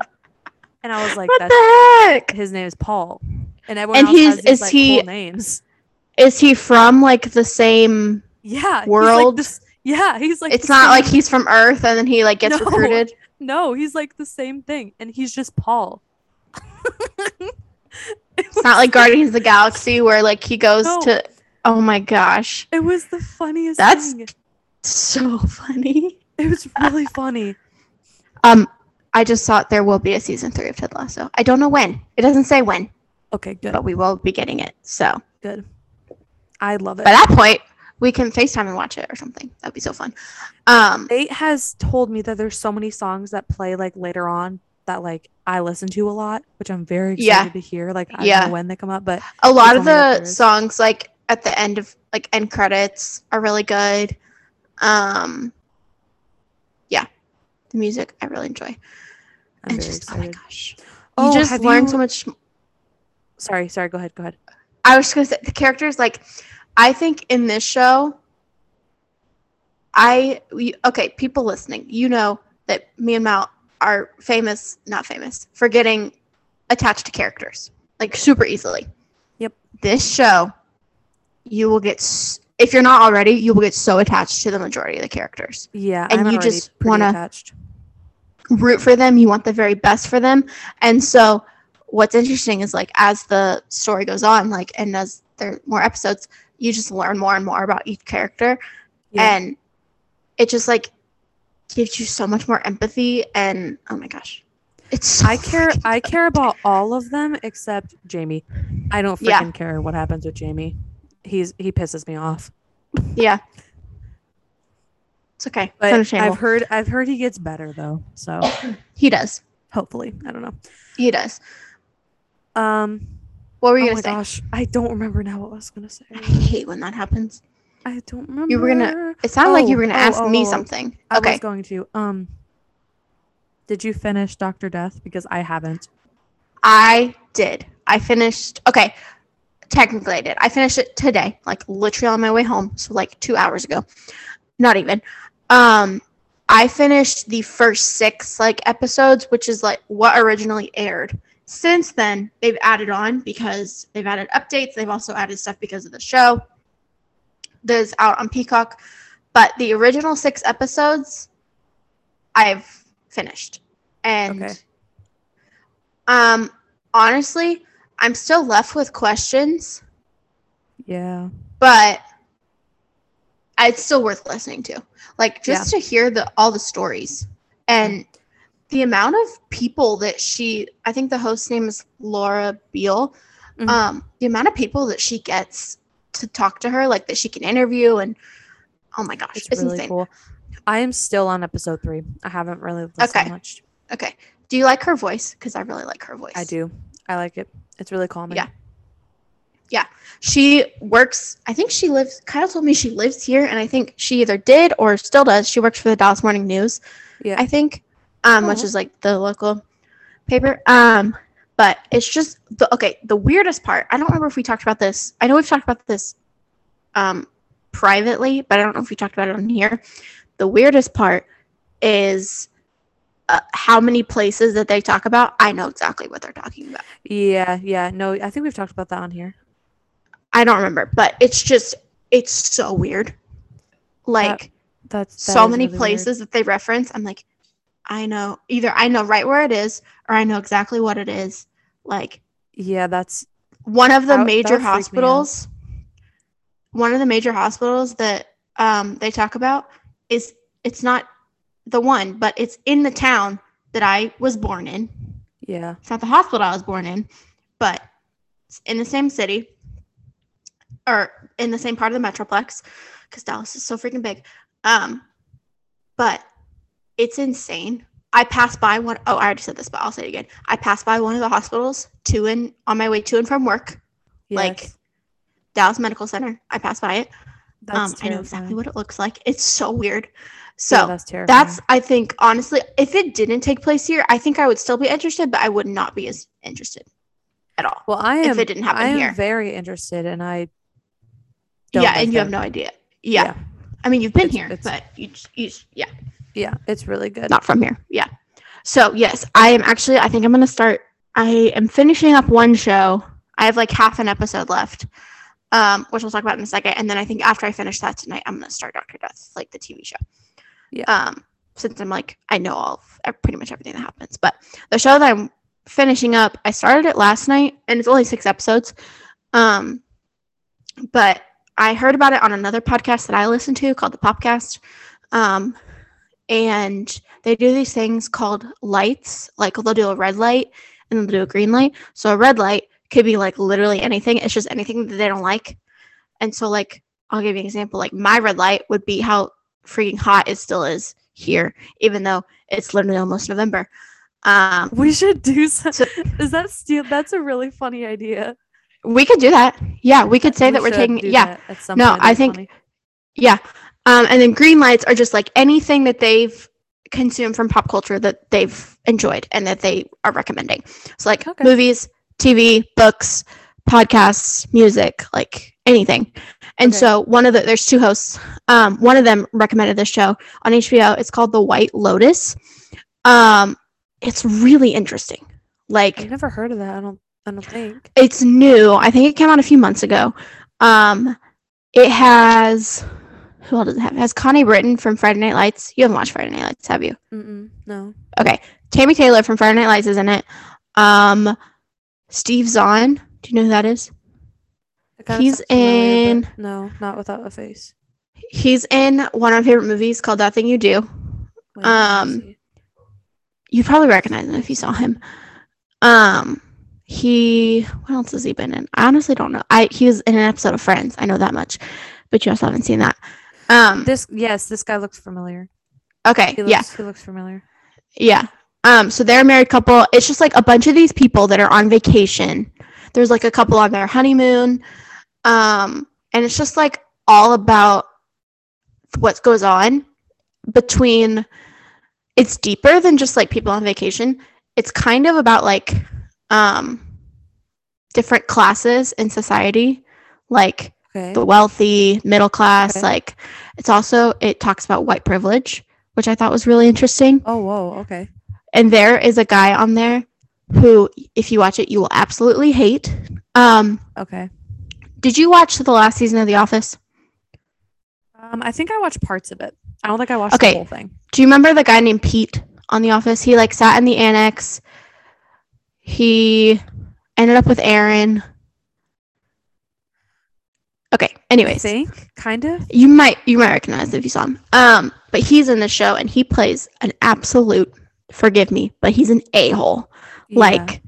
Speaker 1: and I was like,
Speaker 2: what
Speaker 1: "That's
Speaker 2: the heck?
Speaker 1: his name is Paul," and everyone
Speaker 2: And
Speaker 1: else
Speaker 2: he's-
Speaker 1: these
Speaker 2: is
Speaker 1: like
Speaker 2: he-
Speaker 1: cool names.
Speaker 2: Is he from like the same
Speaker 1: Yeah,
Speaker 2: World?
Speaker 1: He's like this, yeah, he's like
Speaker 2: it's not
Speaker 1: same-
Speaker 2: like he's from Earth and then he like gets
Speaker 1: No.
Speaker 2: recruited.
Speaker 1: no, he's like the same thing, and he's just Paul. it,
Speaker 2: It's not like Guardians of the Galaxy where like he goes
Speaker 1: No.
Speaker 2: to Oh my gosh.
Speaker 1: it was the funniest.
Speaker 2: That's-
Speaker 1: thing.
Speaker 2: So funny.
Speaker 1: It was really funny.
Speaker 2: Um I just thought there will be a season 3 of Ted Lasso. I don't know when. It doesn't say when,
Speaker 1: Okay, good,
Speaker 2: but we will be getting it. So,
Speaker 1: good. I love it.
Speaker 2: by that point, we can FaceTime and watch it or something. That'd be so fun. Um
Speaker 1: Nate has told me that there's so many songs that play like later on that like I listen to a lot, which I'm very excited
Speaker 2: Yeah.
Speaker 1: to hear. Like I
Speaker 2: Yeah.
Speaker 1: don't know when they come up, but
Speaker 2: a lot of the songs like at the end of like end credits are really good um yeah the music i really enjoy
Speaker 1: I'm
Speaker 2: and just oh my
Speaker 1: excited.
Speaker 2: gosh oh, you just
Speaker 3: have
Speaker 2: learn
Speaker 3: you-
Speaker 2: so much.
Speaker 3: Sorry, sorry. Go ahead. Go ahead.
Speaker 2: I was just gonna say the characters like I think in this show I we, okay, people listening, you know that me and Mal are famous, not famous, for getting attached to characters like super easily.
Speaker 3: Yep.
Speaker 2: This show you will get s- if you're not already, you will get so attached to the majority of the characters.
Speaker 3: Yeah,
Speaker 2: And
Speaker 3: I'm
Speaker 2: you just wanna-
Speaker 3: attached.
Speaker 2: root for them. You want the very best for them. And so what's interesting is like as the story goes on, like and as there are more episodes, you just learn more and more about each character.
Speaker 3: Yeah.
Speaker 2: And it just like gives you so much more empathy and oh my gosh. It's so
Speaker 3: I care. I care about all of them except Jamie. I don't freaking
Speaker 2: Yeah.
Speaker 3: care what happens with Jamie. He's he pisses me off.
Speaker 2: Yeah. It's okay. It's
Speaker 3: But
Speaker 2: understandable.
Speaker 3: I've heard I've heard he gets better though. So
Speaker 2: he does.
Speaker 3: hopefully, I don't know.
Speaker 2: He does.
Speaker 3: Um.
Speaker 2: What were
Speaker 3: Oh
Speaker 2: you
Speaker 3: my
Speaker 2: gonna say?
Speaker 3: gosh, I don't remember now what I was gonna say.
Speaker 2: I hate when that happens.
Speaker 3: I don't remember.
Speaker 2: You were gonna- It sounded like you were
Speaker 3: Oh,
Speaker 2: gonna
Speaker 3: oh,
Speaker 2: ask me
Speaker 3: oh, oh.
Speaker 2: something.
Speaker 3: I
Speaker 2: Okay.
Speaker 3: was going to. Um. Did you finish Doctor Death? Because I haven't.
Speaker 2: I did. I finished. Okay, technically I did. I finished it today, like literally on my way home, so like two hours ago. Not even. Um, I finished the first six like episodes, which is like what originally aired. Since then, they've added on because they've added updates. They've also added stuff because of the show that's out on Peacock. But the original six episodes, I've finished, and
Speaker 3: Okay.
Speaker 2: um, honestly, I'm still left with questions,
Speaker 3: Yeah.
Speaker 2: but it's still worth listening to. Like just to hear the all the stories and the amount of people that she I think the host's name is Laura Beil.
Speaker 3: Mhm.
Speaker 2: Um, the amount of people that she gets to talk to her, like that she can interview and oh my gosh,
Speaker 3: It's,
Speaker 2: it's,
Speaker 3: really
Speaker 2: insane.
Speaker 3: cool. I am still on episode three. I haven't really listened
Speaker 2: Okay.
Speaker 3: much.
Speaker 2: Okay. Do you like her voice? Because I really like her voice.
Speaker 3: I do. I like it. It's really calming.
Speaker 2: Yeah. Yeah. She works, I think she lives, Kyle told me she lives here, and I think she either did or still does. She works for the Dallas Morning News,
Speaker 3: Yeah.
Speaker 2: I think, um, which
Speaker 3: Oh.
Speaker 2: is like the local paper. Um, but it's just the okay. The weirdest part, I don't remember if we talked about this. I know we've talked about this um, privately, but I don't know if we talked about it on here. The weirdest part is uh, how many places that they talk about. I know exactly what they're talking about.
Speaker 3: yeah. Yeah. No, I think we've talked about that on here.
Speaker 2: I don't remember, but it's just it's so weird. Like
Speaker 3: That's that
Speaker 2: so many
Speaker 3: really weird.
Speaker 2: places that they reference, I'm like, I know either I know right where it is or I know exactly what it is. Like
Speaker 3: Yeah, that's
Speaker 2: one of the
Speaker 3: That that
Speaker 2: major
Speaker 3: would freak me out.
Speaker 2: hospitals, one of the major hospitals that um, they talk about is it's not the one, but it's in the town that I was born in.
Speaker 3: yeah.
Speaker 2: It's not the hospital I was born in, but it's in the same city or in the same part of the Metroplex because Dallas is so freaking big. Um, but it's insane. I passed by one oh I already said this, but I'll say it again. I passed by one of the hospitals to and on my way to and from work, like Dallas Medical Center. I passed by it.
Speaker 3: That's
Speaker 2: um, I know exactly what it looks like. It's so weird. So
Speaker 3: yeah, that's terrifying.
Speaker 2: that's I think honestly, if it didn't take place here, I think I would still be interested, but I would not be as interested at all.
Speaker 3: well, I
Speaker 2: if it didn't happen
Speaker 3: I am
Speaker 2: here.
Speaker 3: very interested, and I. don't
Speaker 2: yeah, and you have no idea. Yeah. I mean, you've been
Speaker 3: It's-
Speaker 2: here,
Speaker 3: it's-
Speaker 2: but you, just- you, just- yeah,
Speaker 3: Yeah, it's really good.
Speaker 2: not from here. Yeah. So yes, I am actually. I think I'm gonna start. I am finishing up one show. I have like half an episode left, um, which we'll talk about in a second. And then I think after I finish that tonight, I'm gonna start Doctor Death, like the TV show.
Speaker 3: Yeah.
Speaker 2: Um, since I'm like I know all of pretty much everything that happens, but the show that I'm finishing up, I started it last night, and it's only six episodes. Um, but I heard about it on another podcast that I listen to called the Popcast. Um, and they do these things called lights. Like they'll do a red light and they'll do a green light. So a red light could be like literally anything. It's just anything that they don't like. And so like I'll give you an example. Like my red light would be how freaking hot it still is here, even though it's literally almost November. Um,
Speaker 3: We should do some.
Speaker 2: So-
Speaker 3: Is that steal? That's a really funny idea.
Speaker 2: we could do that. Yeah, we could say
Speaker 3: We
Speaker 2: that we're taking. Yeah,
Speaker 3: at some
Speaker 2: No,
Speaker 3: point.
Speaker 2: I think-
Speaker 3: funny.
Speaker 2: Yeah. Um, and then green lights are just like anything that they've consumed from pop culture that they've enjoyed and that they are recommending. So like
Speaker 3: Okay.
Speaker 2: movies, TV, books, podcasts, music, like anything. And
Speaker 3: Okay.
Speaker 2: so one of the there's two hosts. Um, one of them recommended this show on HBO. It's called The White Lotus. Um, it's really interesting. Like
Speaker 3: I've never heard of that. I don't. I don't think.
Speaker 2: it's new. I think it came out a few months ago. Um, it has who else does it have? It has Connie Britton from Friday Night Lights. You haven't watched Friday Night Lights, have you?
Speaker 3: Mm-mm, no.
Speaker 2: Okay. Tami Taylor from Friday Night Lights is in it. Um, Steve Zahn. Do you know who that is? He's
Speaker 3: familiar,
Speaker 2: in-
Speaker 3: No, not without a face.
Speaker 2: He's in one of my favorite movies called That Thing You Do.
Speaker 3: Wait,
Speaker 2: Um. You'd probably recognize him if you saw him. Um, he what else has he been in? I honestly don't know. I he was in an episode of Friends. I know that much, but you also haven't seen that. Um,
Speaker 3: This yes, this guy looks familiar.
Speaker 2: okay,
Speaker 3: He looks,
Speaker 2: yeah,
Speaker 3: he looks familiar.
Speaker 2: yeah. Um, so they're a married couple. It's just like a bunch of these people that are on vacation. There's like a couple on their honeymoon. Um, and it's just like all about what goes on between it's deeper than just like people on vacation. It's kind of about like um different classes in society, like
Speaker 3: Okay.
Speaker 2: the wealthy, middle class,
Speaker 3: Okay.
Speaker 2: like it's also it talks about white privilege, which I thought was really interesting.
Speaker 3: Oh whoa. Okay.
Speaker 2: And there is a guy on there who if you watch it you will absolutely hate. Um
Speaker 3: Okay.
Speaker 2: Did you watch the last season of The Office?
Speaker 3: Um, I think I watched parts of it. I don't think I watched
Speaker 2: Okay.
Speaker 3: the whole thing.
Speaker 2: Do you remember the guy named Pete on The Office? He like sat in the annex. He ended up with Erin. Okay.
Speaker 3: I
Speaker 2: Anyways,
Speaker 3: think kind of.
Speaker 2: you might you might recognize if you saw him. Um, but he's in the show and he plays an absolute forgive me, but he's an a hole.
Speaker 3: Yeah.
Speaker 2: Like,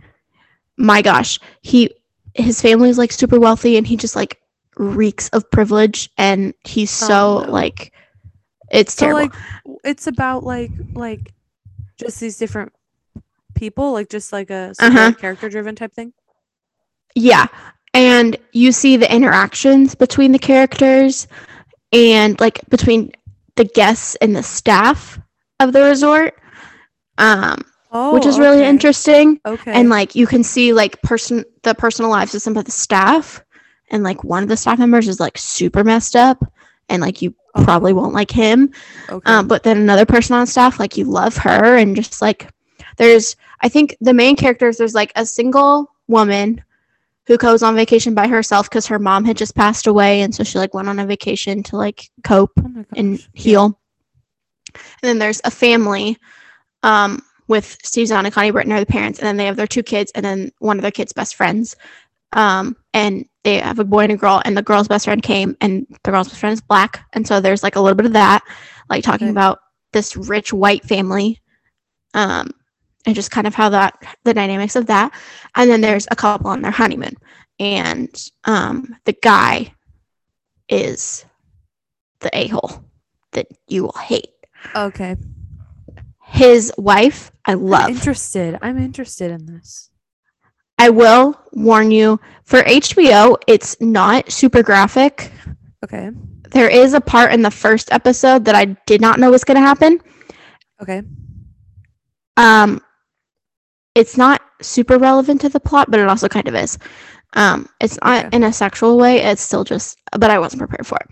Speaker 2: my gosh, he his family is like super wealthy and he just like reeks of privilege and he's so
Speaker 3: Oh, no.
Speaker 2: like it's
Speaker 3: so
Speaker 2: terrible.
Speaker 3: like it's about like like just these different people, like just like a
Speaker 2: Uh-huh.
Speaker 3: character driven type thing.
Speaker 2: Yeah. And you see the interactions between the characters and like between the guests and the staff of the resort. Um,
Speaker 3: Oh,
Speaker 2: which is really interesting.
Speaker 3: Okay.
Speaker 2: And like you can see like person the personal lives of some of the staff. And like one of the staff members is like super messed up and like you
Speaker 3: Oh,
Speaker 2: probably won't like him.
Speaker 3: okay.
Speaker 2: Um, but then another person on staff, like you love her, and just like there's, I think the main characters, there's like a single woman who goes on vacation by herself because her mom had just passed away, and so she like went on a vacation to like cope
Speaker 3: oh
Speaker 2: and
Speaker 3: Yeah.
Speaker 2: heal. And then there's a family, um, with Steve Zahn and Connie Britton are the parents, and then they have their two kids, and then one of their kids' best friends. Um, and they have a boy and a girl, and the girl's best friend came, and the girl's best friend is black, and so there's like a little bit of that, like talking
Speaker 3: Okay.
Speaker 2: about this rich white family, um, and just kind of how that the dynamics of that. And then there's a couple on their honeymoon, and um, the guy is the a hole that you will hate.
Speaker 3: Okay.
Speaker 2: His wife, I
Speaker 3: I'm
Speaker 2: love.
Speaker 3: interested. I'm interested in this.
Speaker 2: I will warn you for HBO, it's not super graphic.
Speaker 3: Okay.
Speaker 2: There is a part in the first episode that I did not know was going to happen.
Speaker 3: Okay.
Speaker 2: Um, it's not super relevant to the plot, but it also kind of is. Um, it's not
Speaker 3: Okay.
Speaker 2: in a sexual way. It's still just, but I wasn't prepared for it.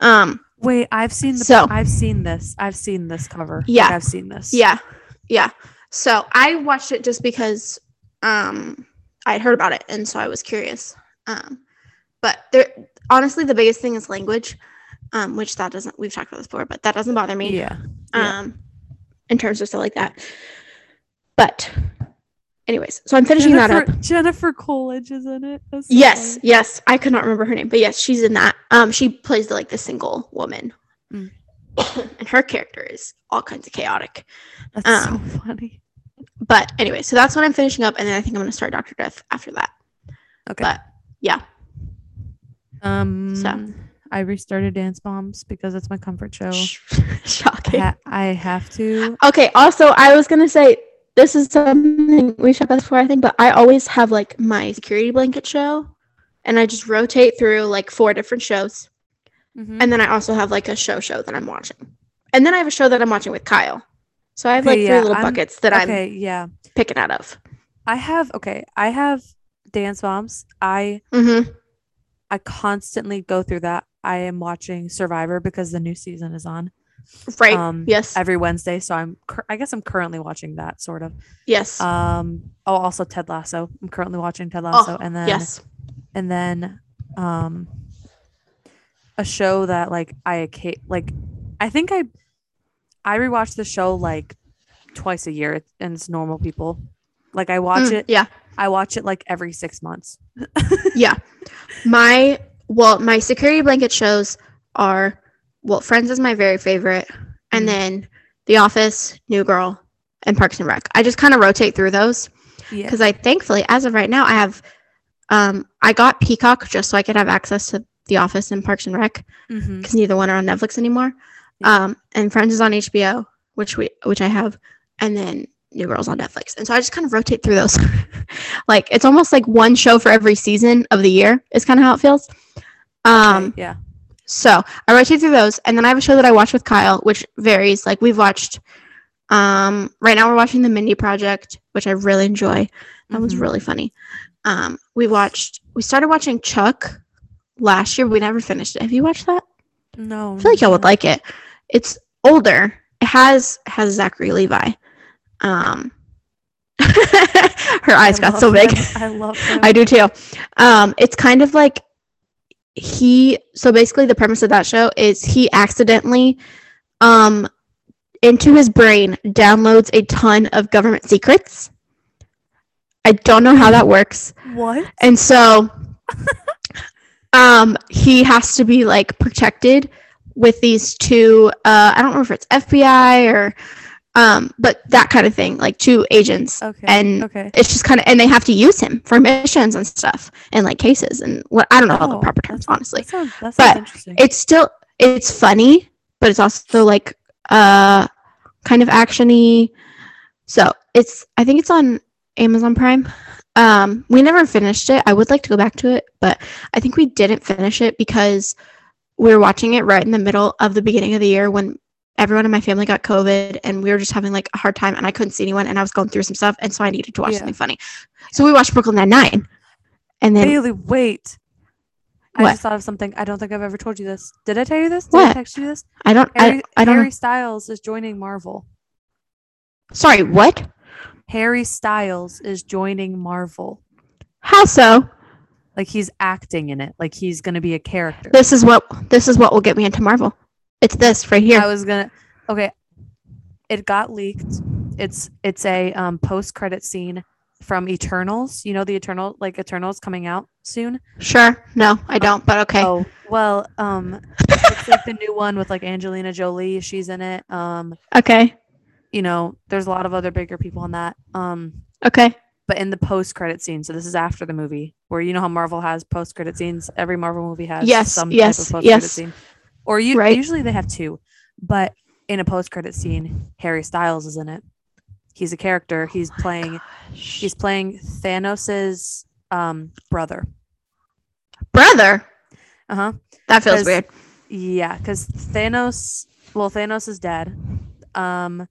Speaker 2: Um,
Speaker 3: Wait, I've seen the
Speaker 2: So-
Speaker 3: I've seen this. I've seen this cover. Like,
Speaker 2: Yeah.
Speaker 3: I've seen this.
Speaker 2: yeah, yeah. So I watched it just because um, I'd heard about it, and so I was curious. Um, but there, honestly, the biggest thing is language, um, which that doesn't. We've talked about this before, but that doesn't bother me.
Speaker 3: Yeah. yeah.
Speaker 2: um, in terms of stuff like that. But, anyways, so I'm finishing
Speaker 3: Jennifer,
Speaker 2: that up.
Speaker 3: Jennifer Coolidge is in it.
Speaker 2: Yes, yes, I could not remember her name, but yes, she's in that. Um, she plays the, like the single woman,
Speaker 3: Mm.
Speaker 2: and her character is all kinds of chaotic.
Speaker 3: That's
Speaker 2: um,
Speaker 3: so funny.
Speaker 2: But anyway, so that's what I'm finishing up, and then I think I'm gonna start Doctor Death after that.
Speaker 3: Okay.
Speaker 2: But yeah,
Speaker 3: um.
Speaker 2: so-
Speaker 3: I restarted Dance Moms because it's my comfort show. I,
Speaker 2: shocking.
Speaker 3: ha- I have to.
Speaker 2: Okay. Also, I was gonna say this is something we've talked about before, I think, but I always have like my security blanket show, and I just rotate through like four different shows,
Speaker 3: Mhm.
Speaker 2: and then I also have like a show show that I'm watching, and then I have a show that I'm watching with Kyle, So I have
Speaker 1: Okay,
Speaker 2: like three
Speaker 1: yeah,
Speaker 2: little
Speaker 1: I'm-
Speaker 2: buckets that I'm
Speaker 1: yeah.
Speaker 2: picking out of.
Speaker 1: I have, okay, I have dance moms. I I have dance moms. I
Speaker 2: Mm-hmm.
Speaker 1: I constantly go through that. I am watching Survivor because the new season is on
Speaker 2: Right.
Speaker 1: Um,
Speaker 2: yes.
Speaker 1: every Wednesday. So I'm, cur- I guess I'm currently watching that sort of.
Speaker 2: yes.
Speaker 1: Um, oh, also Ted Lasso. I'm currently watching Ted Lasso, and then
Speaker 2: Oh, yes.
Speaker 1: and then um, a show that like I like. I think I, I rewatch the show like twice a year, and it's Normal People. Like I watch
Speaker 2: Mm,
Speaker 1: it.
Speaker 2: Yeah.
Speaker 1: I watch it like every six months.
Speaker 2: Yeah. My well, my security blanket shows are well, Friends is my very favorite, and
Speaker 1: Mhm.
Speaker 2: then The Office, New Girl, and Parks and Rec. I just kind of rotate through those
Speaker 1: Yeah.
Speaker 2: because I thankfully, as of right now, I have um I got Peacock just so I could have access to The Office and Parks and Rec because neither one are on Netflix anymore.
Speaker 1: Yeah.
Speaker 2: Um, and Friends is on HBO, which we which I have, and then New Girl's on Netflix. And so I just kind of rotate through those. like it's almost like one show for every season of the year is kind of how it feels. Um,
Speaker 1: Okay, yeah.
Speaker 2: So I rotate through those, and then I have a show that I watch with Kyle, which varies. Like we've watched. Um, right now we're watching the Mindy Project, which I really enjoy. That was
Speaker 1: Mhm.
Speaker 2: really funny. Um, we watched. We started watching Chuck last year. But we never finished it. Have you watched that?
Speaker 1: No.
Speaker 2: I feel like y'all would like it. It's older. It has has Zachary Levi. Um, her eyes
Speaker 1: I
Speaker 2: got so big.
Speaker 1: him. I love him.
Speaker 2: I do too. Um, it's kind of like he. So basically, the premise of that show is he accidentally, um, into his brain downloads a ton of government secrets. I don't know how that works.
Speaker 1: What?
Speaker 2: And so um he has to be like protected with these two uh I don't know if it's FBI or um but that kind of thing, like two agents.
Speaker 1: Okay.
Speaker 2: And
Speaker 1: okay.
Speaker 2: it's just kind of and they have to use him for missions and stuff and like cases and what I don't know all the
Speaker 1: Oh,
Speaker 2: proper terms honestly.
Speaker 1: That sounds, that sounds
Speaker 2: But
Speaker 1: interesting.
Speaker 2: It's still it's funny, but it's also like uh kind of actiony. So it's I think it's on Amazon Prime. Um, we never finished it. I would like to go back to it, but I think we didn't finish it because we were watching it right in the middle of the beginning of the year when everyone in my family got COVID and we were just having like a hard time and I couldn't see anyone and I was going through some stuff and so I needed to watch
Speaker 1: Yeah.
Speaker 2: something funny. So we watched Brooklyn Nine Nine, and then
Speaker 1: Bailey, wait. I just thought of something. I don't think I've ever told you this. Did I tell you this? Did I
Speaker 2: What?
Speaker 1: text you this?
Speaker 2: I don't
Speaker 1: Harry,
Speaker 2: I, I don't
Speaker 1: Harry
Speaker 2: know.
Speaker 1: Styles is joining Marvel.
Speaker 2: Sorry, what?
Speaker 1: Harry Styles is joining Marvel.
Speaker 2: How so?
Speaker 1: Like he's acting in it. Like he's gonna be a character.
Speaker 2: This is what this is what will get me into Marvel. It's this right here.
Speaker 1: I was gonna. Okay, it got leaked. It's it's a um, post credit scene from Eternals. You know the Eternal like Eternals coming out soon.
Speaker 2: Sure. No, I don't, but okay.
Speaker 1: Oh well, um, it's like the new one with like Angelina Jolie. She's in it. Um,
Speaker 2: Okay.
Speaker 1: you know, there's a lot of other bigger people in that. Um,
Speaker 2: Okay.
Speaker 1: but in the post credit scene, so this is after the movie, where you know how Marvel has post credit scenes. Every Marvel movie has
Speaker 2: Yes,
Speaker 1: some
Speaker 2: yes,
Speaker 1: type of post credit
Speaker 2: yes.
Speaker 1: scene, or you
Speaker 2: Right.
Speaker 1: usually they have two, but in a post credit scene, Harry Styles is in it. He's a character. He's playing. He's playing Thanos's um brother.
Speaker 2: Brother.
Speaker 1: Uh huh.
Speaker 2: That feels weird.
Speaker 1: Yeah, because Thanos. Well, Thanos is dead. Um,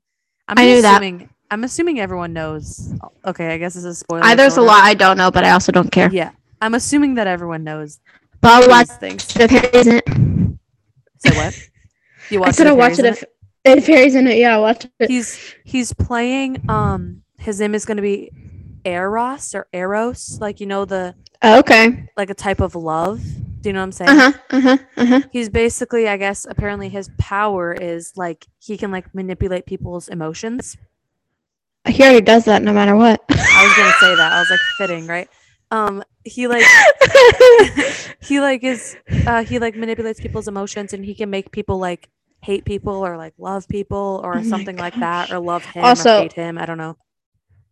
Speaker 1: I'm
Speaker 2: I knew that.
Speaker 1: assuming. I'm assuming everyone knows. Okay, I guess this is a spoiler.
Speaker 2: I, there's a lot I don't know, but I also don't care.
Speaker 1: Yeah, I'm assuming that everyone knows
Speaker 2: But
Speaker 1: these things.
Speaker 2: if Harry's in it.
Speaker 1: Say what? You watch
Speaker 2: I said
Speaker 1: it
Speaker 2: I'll watch it if if Harry's in it. Yeah, I'll watch it.
Speaker 1: he's he's playing. Um, his name is going to be Eros or Eros, like you know the
Speaker 2: Oh, okay.
Speaker 1: like a type of love. Do you know what I'm saying?
Speaker 2: Uh huh. Uh huh. Uh huh.
Speaker 1: He's basically, I guess, apparently his power is like he can like manipulate people's emotions.
Speaker 2: He already does that no matter what.
Speaker 1: I was gonna say that. I was like fitting, right? Um, he like he like is uh he like manipulates people's emotions and he can make people like hate people or like love people or
Speaker 2: Oh
Speaker 1: something like that or love him
Speaker 2: Also-
Speaker 1: or hate him. I don't know.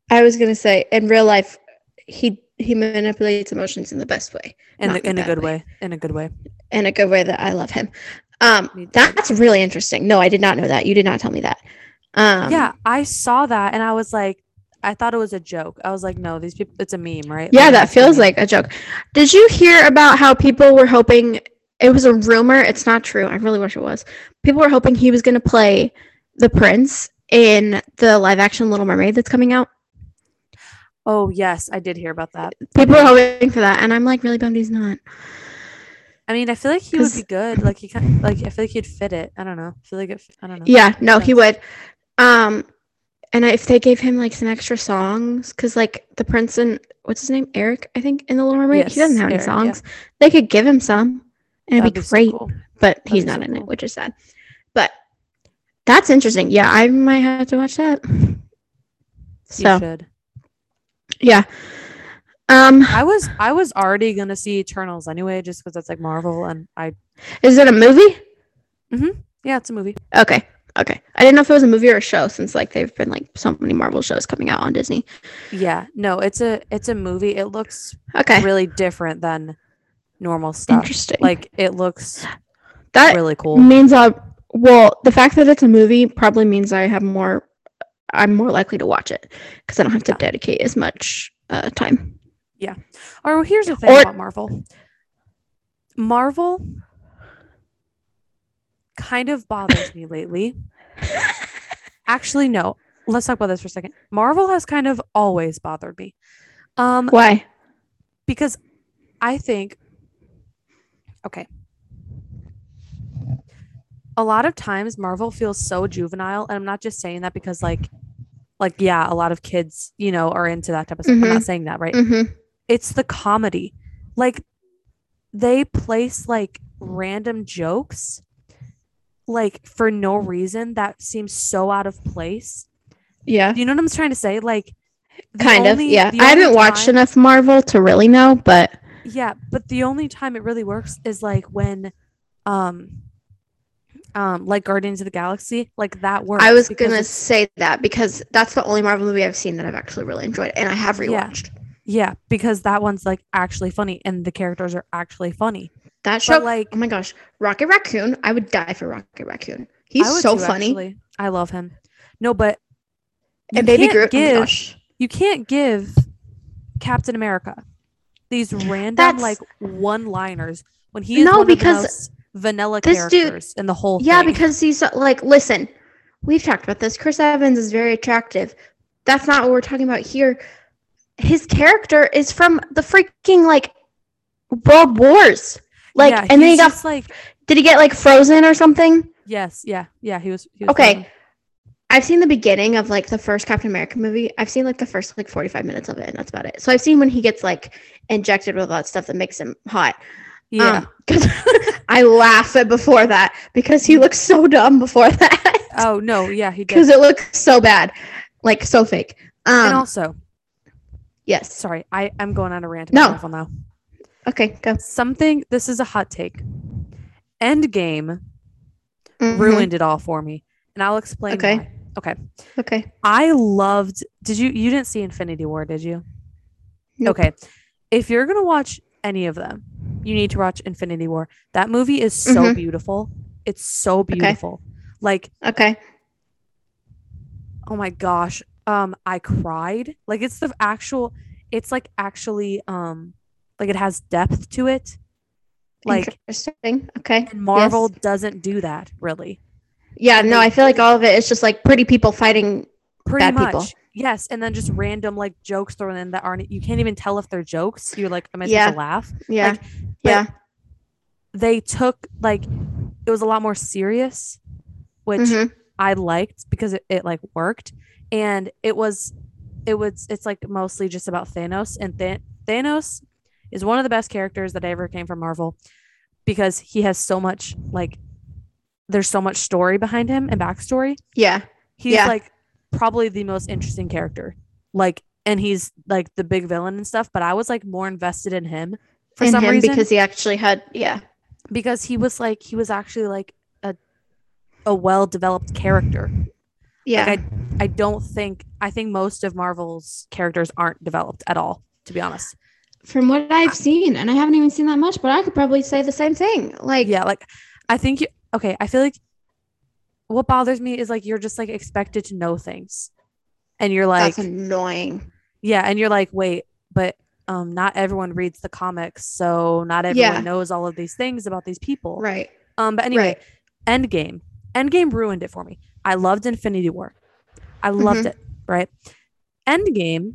Speaker 2: I was gonna say in real life, he he manipulates emotions in the best way,
Speaker 1: In the, in a good way. In a good way.
Speaker 2: in a good way that I love him. Um, that's really interesting. No, I did not know that. You did not tell me that. Um,
Speaker 1: yeah, I saw that and I was like, I thought it was a joke. I was like, no, these people, it's a meme, right?
Speaker 2: Yeah,
Speaker 1: Like,
Speaker 2: that feels like a joke. Did you hear about how people were hoping it was a rumor? It's not true. I really wish it was. People were hoping he was going to play the prince in the live action Little Mermaid that's coming out.
Speaker 1: Oh yes, I did hear about that.
Speaker 2: People are hoping for that, and I'm like really bummed he's not.
Speaker 1: I mean, I feel like he would be good. Like he kind of, like I feel like he'd fit it. I don't know. I feel like it. I don't know.
Speaker 2: Yeah, no, he would. Um, and if they gave him like some extra songs, because like the prince and what's his name, Eric, I think in the Little Mermaid, he doesn't
Speaker 1: Yes,
Speaker 2: have any
Speaker 1: Eric, yeah.
Speaker 2: songs. They could give him some, and it'd
Speaker 1: That'd
Speaker 2: be
Speaker 1: so
Speaker 2: great.
Speaker 1: cool.
Speaker 2: But he's not
Speaker 1: so
Speaker 2: in it, which is sad. But that's interesting. Yeah, I might have to watch that.
Speaker 1: You
Speaker 2: So
Speaker 1: should.
Speaker 2: yeah. Um,
Speaker 1: I was I was already gonna see Eternals anyway, just because it's like Marvel, and I
Speaker 2: is it a movie? Mm-hmm.
Speaker 1: Yeah, it's a movie.
Speaker 2: Okay. Okay. I didn't know if it was a movie or a show since like they've been like so many Marvel shows coming out on Disney.
Speaker 1: Yeah, no, it's a it's a movie. It looks
Speaker 2: Okay.
Speaker 1: really different than normal stuff.
Speaker 2: Interesting.
Speaker 1: Like it looks
Speaker 2: that
Speaker 1: really cool.
Speaker 2: means uh well, the fact that it's a movie probably means I have more I'm more likely to watch it because I don't have to
Speaker 1: Yeah.
Speaker 2: dedicate as much uh, time. Yeah.
Speaker 1: Or here's the thing
Speaker 2: Or-
Speaker 1: about Marvel. Marvel kind of bothers me lately. Actually, no. Let's talk about this for a second. Marvel has kind of always bothered me. Um,
Speaker 2: Why?
Speaker 1: because I think okay. A lot of times Marvel feels so juvenile, and I'm not just saying that because like like yeah, a lot of kids, you know, are into that type of stuff. I'm
Speaker 2: Mhm.
Speaker 1: not saying that, right?
Speaker 2: Mm-hmm.
Speaker 1: It's the comedy. Like they place like random jokes like for no reason that seems so out of place.
Speaker 2: Yeah.
Speaker 1: Do you know what I'm trying to say? Like
Speaker 2: Kind
Speaker 1: only-
Speaker 2: of. Yeah. I haven't
Speaker 1: only
Speaker 2: watched enough Marvel to really know, but
Speaker 1: Yeah, but the only time it really works is like when um um like Guardians of the Galaxy, like that works.
Speaker 2: I was gonna say that because that's the only Marvel movie I've seen that I've actually really enjoyed, and I have
Speaker 1: Yeah.
Speaker 2: rewatched.
Speaker 1: yeah, because that one's like actually funny and the characters are actually funny.
Speaker 2: That show,
Speaker 1: But like
Speaker 2: oh my gosh, Rocket Raccoon! I would die for Rocket Raccoon. He's so
Speaker 1: too,
Speaker 2: funny,
Speaker 1: actually. I love him. No, but you
Speaker 2: and Baby Groot.
Speaker 1: give
Speaker 2: oh my gosh,
Speaker 1: you can't give Captain America these random
Speaker 2: That's-
Speaker 1: like one-liners when he is
Speaker 2: No,
Speaker 1: one
Speaker 2: because
Speaker 1: of the most vanilla
Speaker 2: this dude-
Speaker 1: characters in the whole
Speaker 2: yeah,
Speaker 1: thing.
Speaker 2: because he's like, listen, we've talked about this. Chris Evans is very attractive. That's not what we're talking about here. His character is from the freaking like World Wars. Like,
Speaker 1: yeah,
Speaker 2: and then he got.
Speaker 1: just like
Speaker 2: Did he get like frozen or something?
Speaker 1: yes, yeah, yeah. He was. He was
Speaker 2: Okay.
Speaker 1: frozen.
Speaker 2: I've seen the beginning of like the first Captain America movie. I've seen like the first like 45 minutes of it, and that's about it. So I've seen when he gets like injected with all that stuff that makes him hot.
Speaker 1: Yeah.
Speaker 2: Um, 'cause I laugh at before that because he looks so dumb before that.
Speaker 1: oh no, yeah, he did.
Speaker 2: Because it looks so bad. Like so fake.
Speaker 1: and
Speaker 2: Um
Speaker 1: also,
Speaker 2: yes.
Speaker 1: sorry, I I'm going on a rant
Speaker 2: No.
Speaker 1: now.
Speaker 2: Okay, go.
Speaker 1: Something. This is a hot take. Endgame
Speaker 2: Mhm.
Speaker 1: ruined it all for me, and I'll explain
Speaker 2: Okay.
Speaker 1: why. Okay.
Speaker 2: Okay.
Speaker 1: I loved. Did you? You didn't see Infinity War, did you?
Speaker 2: Nope.
Speaker 1: Okay. If you're gonna watch any of them, you need to watch Infinity War. That movie is so
Speaker 2: Mhm.
Speaker 1: beautiful. It's so beautiful. Like,
Speaker 2: Okay.
Speaker 1: oh my gosh. Um, I cried. Like it's the actual. It's like actually. Um, like it has depth to it. Like
Speaker 2: Interesting. Okay.
Speaker 1: and Marvel
Speaker 2: Yes.
Speaker 1: doesn't do that really.
Speaker 2: Yeah, no, I feel like all of it is just like pretty people fighting.
Speaker 1: Pretty
Speaker 2: Bad
Speaker 1: much.
Speaker 2: people.
Speaker 1: Yes, and then just random like jokes thrown in that aren't. You can't even tell if they're jokes. You're like, am I
Speaker 2: Yeah.
Speaker 1: supposed to laugh?
Speaker 2: Yeah.
Speaker 1: Like,
Speaker 2: yeah.
Speaker 1: they took like it was a lot more serious which
Speaker 2: Mhm.
Speaker 1: i liked because it, it like worked and it was it was it's like mostly just about thanos and Th- thanos is one of the best characters that ever came from marvel because he has so much like there's so much story behind him and backstory
Speaker 2: Yeah.
Speaker 1: he's
Speaker 2: Yeah.
Speaker 1: like probably the most interesting character like and he's like the big villain and stuff but i was like more invested in him for
Speaker 2: In
Speaker 1: some
Speaker 2: him
Speaker 1: reason
Speaker 2: because he actually had yeah.
Speaker 1: because he was like he was actually like a a well developed character.
Speaker 2: Yeah.
Speaker 1: Like I I don't think I think most of Marvel's characters aren't developed at all, to be honest.
Speaker 2: From what I've seen, and I haven't even seen that much, but I could probably say the same thing. Like
Speaker 1: Yeah, like I think you okay, I feel like what bothers me is like you're just like expected to know things. And you're like
Speaker 2: that's annoying.
Speaker 1: yeah, and you're like, wait, but um not everyone reads the comics, so not everyone
Speaker 2: Yeah.
Speaker 1: knows all of these things about these people.
Speaker 2: Right.
Speaker 1: Um but anyway,
Speaker 2: Right.
Speaker 1: Endgame. Endgame ruined it for me. I loved Infinity War. I loved
Speaker 2: Mhm.
Speaker 1: it, right? Endgame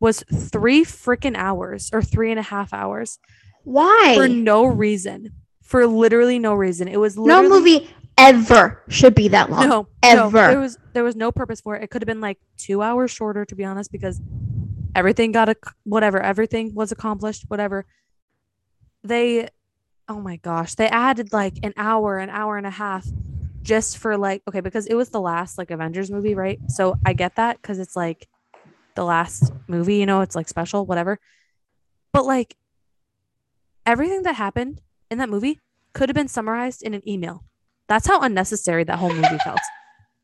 Speaker 1: was three freaking hours or three and a half hours
Speaker 2: Why?
Speaker 1: for no reason. For literally no reason. It was
Speaker 2: no movie ever should be that long.
Speaker 1: no, no,
Speaker 2: ever.
Speaker 1: there was there was no purpose for it. It could have been like two hours shorter, to be honest, because everything got a whatever, everything was accomplished, whatever. They, oh my gosh, they added like an hour, an hour and a half, just for like okay, because it was the last like Avengers movie, right? So I get that because it's like the last movie, you know, it's like special, whatever. But like everything that happened in that movie could have been summarized in an email. That's how unnecessary that whole movie felt.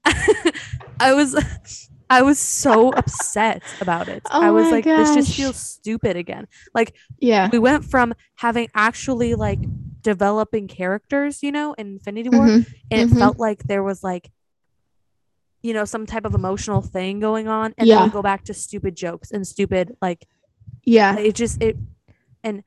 Speaker 1: I was I was so upset about it.
Speaker 2: Oh
Speaker 1: I was like this just feels stupid again. Like
Speaker 2: yeah.
Speaker 1: we went from having actually like developing characters, you know, in Infinity War
Speaker 2: Mhm.
Speaker 1: and
Speaker 2: Mhm.
Speaker 1: it felt like there was like you know some type of emotional thing going on and then
Speaker 2: Yeah.
Speaker 1: we go back to stupid jokes and stupid like
Speaker 2: Yeah.
Speaker 1: it just it and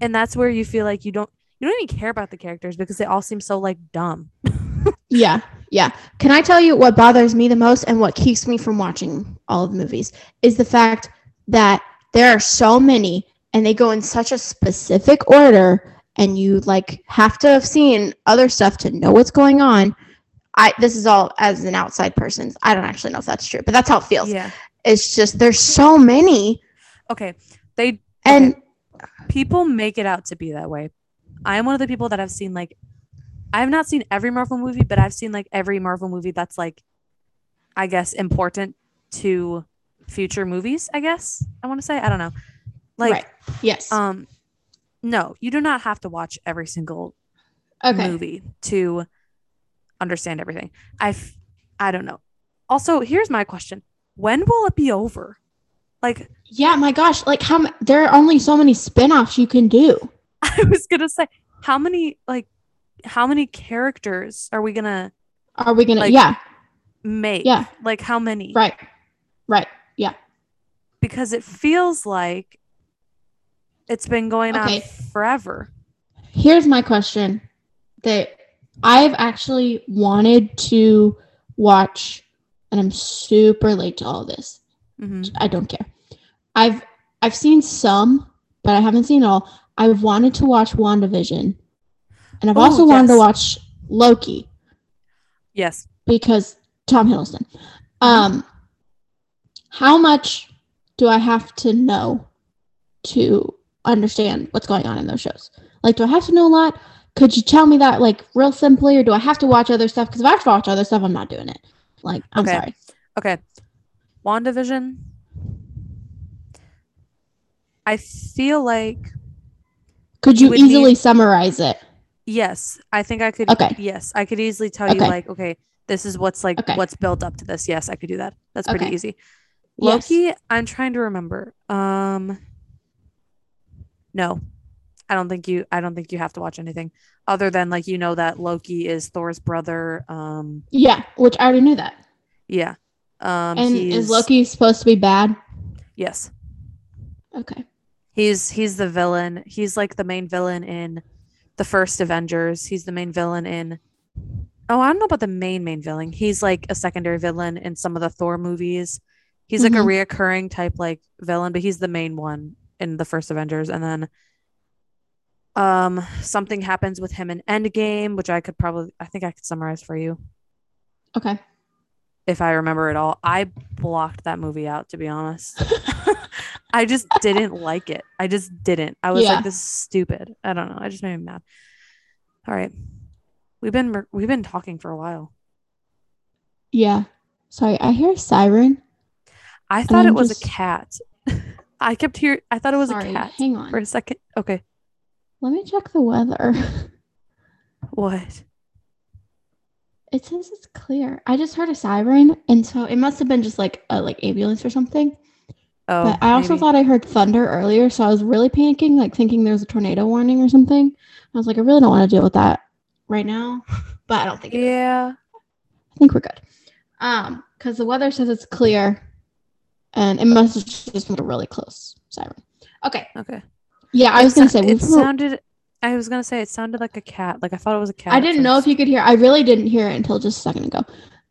Speaker 1: and that's where you feel like you don't you don't even care about the characters because they all seem so like dumb
Speaker 2: Yeah. Yeah. Can I tell you what bothers me the most and what keeps me from watching all of the movies is the fact that there are so many and they go in such a specific order and you like have to have seen other stuff to know what's going on. I this is all as an outside person. I don't actually know if that's true, but that's how it feels.
Speaker 1: yeah
Speaker 2: It's just there's so many
Speaker 1: okay they
Speaker 2: and
Speaker 1: people make it out to be that way i am one of the people that I've seen like i have not seen every marvel movie but i've seen like every marvel movie that's like i guess important to future movies i guess i want to say i don't know like
Speaker 2: right. Yes.
Speaker 1: um no you do not have to watch every single
Speaker 2: okay.
Speaker 1: movie to understand everything. I I don't know. Also, here's my question: When will it be over? Like
Speaker 2: Yeah, my gosh, like how m- there are only so many spin-offs you can do.
Speaker 1: I was gonna say, how many like how many characters are we gonna
Speaker 2: Are we going to
Speaker 1: Like-
Speaker 2: Yeah,
Speaker 1: make?
Speaker 2: Yeah.
Speaker 1: Like how many?
Speaker 2: right. Right. Yeah.
Speaker 1: Because it feels like it's been going
Speaker 2: Okay.
Speaker 1: on forever.
Speaker 2: Here's my question that I've actually wanted to watch and I'm super late to all this.
Speaker 1: hmm
Speaker 2: I don't care. I've I've seen some, but I haven't seen all. I've wanted to watch WandaVision. And I've
Speaker 1: Oh,
Speaker 2: also wanted to watch Loki
Speaker 1: Yes.
Speaker 2: because Tom Hiddleston. Um how much do I have to know to understand what's going on in those shows? Like do I have to know a lot? Could you tell me that like real simply or do I have to watch other stuff? Because if I have to watch other stuff, I'm not doing it. Like, I'm
Speaker 1: Okay.
Speaker 2: sorry.
Speaker 1: Okay. WandaVision. I feel like
Speaker 2: Could you easily
Speaker 1: need-
Speaker 2: summarize it?
Speaker 1: Yes, I think I could.
Speaker 2: Okay.
Speaker 1: Yes, I could easily tell you like, okay, this is what's like
Speaker 2: Okay.
Speaker 1: what's built up to this. Yes, I could do that. That's pretty
Speaker 2: Okay.
Speaker 1: easy.
Speaker 2: Yes.
Speaker 1: Loki, I'm trying to remember. Um, no, I don't think you. I don't think you have to watch anything other than like you know that Loki is Thor's brother. Um,
Speaker 2: Yeah, which I already knew that.
Speaker 1: yeah. Um,
Speaker 2: and is Loki supposed to be bad?
Speaker 1: Yes,
Speaker 2: Okay.
Speaker 1: he's he's the villain. He's like the main villain in the first Avengers. He's the main villain in. Oh, I don't know about the main main villain. He's like a secondary villain in some of the Thor movies. He's like
Speaker 2: Mhm.
Speaker 1: a reoccurring type like villain, but he's the main one in the first Avengers. And then um something happens with him in Endgame, which I could probably I think I could summarize for you
Speaker 2: Okay.
Speaker 1: if I remember it all. I blocked that movie out to be honest. I just didn't like it. I just didn't. I was
Speaker 2: Yeah.
Speaker 1: like, this is stupid. I don't know. I just made me mad. All right. We've been we've been talking for a while.
Speaker 2: Yeah. Sorry, I hear a siren.
Speaker 1: I thought it was
Speaker 2: just-
Speaker 1: a cat. I kept hearing I thought it was
Speaker 2: Sorry,
Speaker 1: a cat
Speaker 2: hang on.
Speaker 1: for a second. Okay.
Speaker 2: Let me check the weather.
Speaker 1: What?
Speaker 2: It says it's clear. I just heard a siren, and so it must have been just like a like ambulance or something.
Speaker 1: Oh,
Speaker 2: but I also
Speaker 1: maybe.
Speaker 2: thought I heard thunder earlier, so I was really panicking, like thinking there was a tornado warning or something. I was like, I really don't want to deal with that right now, but I don't think. It is.
Speaker 1: Yeah.
Speaker 2: I think we're good. Um, because the weather says it's clear, and it must have just been a really close siren. Okay.
Speaker 1: Okay.
Speaker 2: Yeah, I was gonna say
Speaker 1: it sounded I was gonna say it sounded like a cat. Like I thought it was a cat.
Speaker 2: I didn't know if you could hear. I really didn't hear it until just a second ago.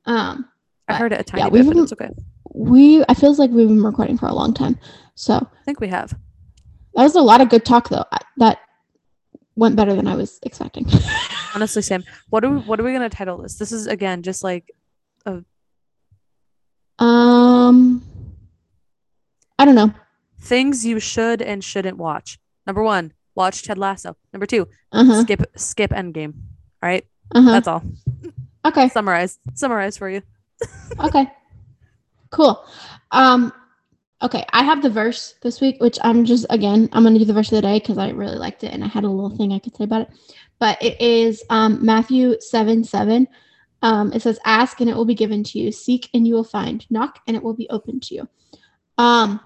Speaker 2: Um,
Speaker 1: I heard it a tiny
Speaker 2: yeah,
Speaker 1: bit, but it's okay.
Speaker 2: We I feels like we've been recording for a long time. So
Speaker 1: I think we have.
Speaker 2: that was a lot of good talk though. I, that went better than I was expecting.
Speaker 1: Honestly, Sam, what are we, what are we gonna title this? This is again just like a
Speaker 2: um I don't know.
Speaker 1: things you should and shouldn't watch. Number one, watch Ted Lasso. Number two,
Speaker 2: Uh-huh.
Speaker 1: skip skip Endgame. All right,
Speaker 2: Uh-huh.
Speaker 1: that's all.
Speaker 2: Okay.
Speaker 1: Summarize summarize for you.
Speaker 2: Okay. Cool. Um okay, I have the verse this week, which I'm just again, I'm gonna do the verse of the day because I really liked it and I had a little thing I could say about it. But it is um Matthew 7 7. Um, it says, Ask and it will be given to you, seek and you will find, knock and it will be open to you. Um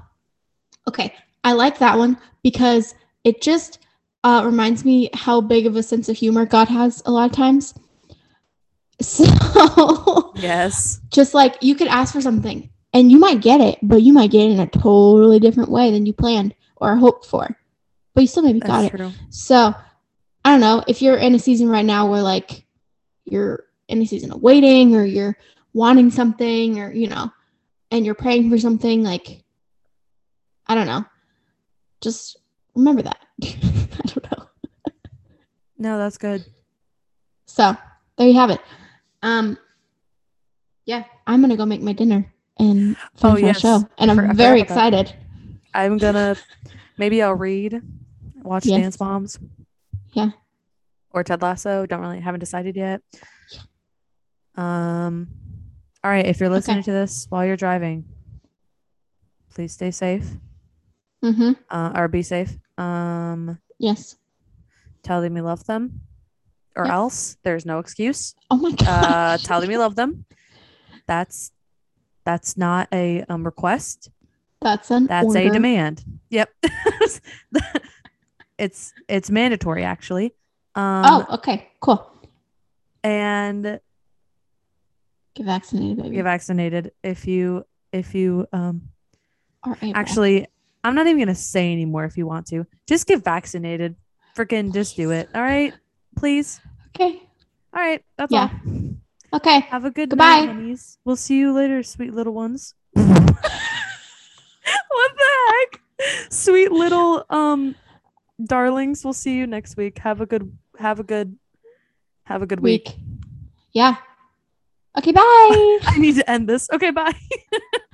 Speaker 2: okay, I like that one because it just uh reminds me how big of a sense of humor God has a lot of times. So
Speaker 1: Yes.
Speaker 2: just like you could ask for something and you might get it, but you might get it in a totally different way than you planned or hoped for. But you still maybe got
Speaker 1: That's
Speaker 2: it. So I don't know if you're in a season right now where like you're in a season of waiting or you're wanting something or you know, and you're praying for something, like I don't know. Just remember that. I don't know.
Speaker 1: No, that's good.
Speaker 2: So there you have it. Um yeah, I'm gonna go make my dinner and
Speaker 1: Oh,
Speaker 2: finish my show. And I'm very excited.
Speaker 1: I'm gonna maybe I'll read, watch
Speaker 2: Yes.
Speaker 1: Dance Moms.
Speaker 2: Yeah.
Speaker 1: Or Ted Lasso. Don't really haven't decided yet. Um all right, if you're listening to this while you're driving, please stay safe.
Speaker 2: Mm-hmm.
Speaker 1: Uh, or be safe. Um
Speaker 2: Yes.
Speaker 1: tell them you love them. Or
Speaker 2: Yes.
Speaker 1: else there's no excuse.
Speaker 2: Oh my god.
Speaker 1: Uh tell them you love them. That's that's not a um, request.
Speaker 2: That's an
Speaker 1: That's
Speaker 2: order.
Speaker 1: a demand. Yep. it's it's mandatory actually. Um
Speaker 2: Oh, okay. Cool.
Speaker 1: and
Speaker 2: Get vaccinated, baby.
Speaker 1: get vaccinated if you if you um
Speaker 2: Or April.
Speaker 1: actually I'm not even gonna say anymore if you want to. Just get vaccinated. Freaking just do it. All right. Please.
Speaker 2: Okay.
Speaker 1: All right. That's
Speaker 2: Yeah.
Speaker 1: all.
Speaker 2: Okay.
Speaker 1: Have a good
Speaker 2: Goodbye.
Speaker 1: night, honeys. We'll see you later, sweet little ones. what the heck? Sweet little um darlings. We'll see you next week. Have a good have a good have a good week.
Speaker 2: Week. Yeah. Okay, bye.
Speaker 1: I need to end this. Okay, bye.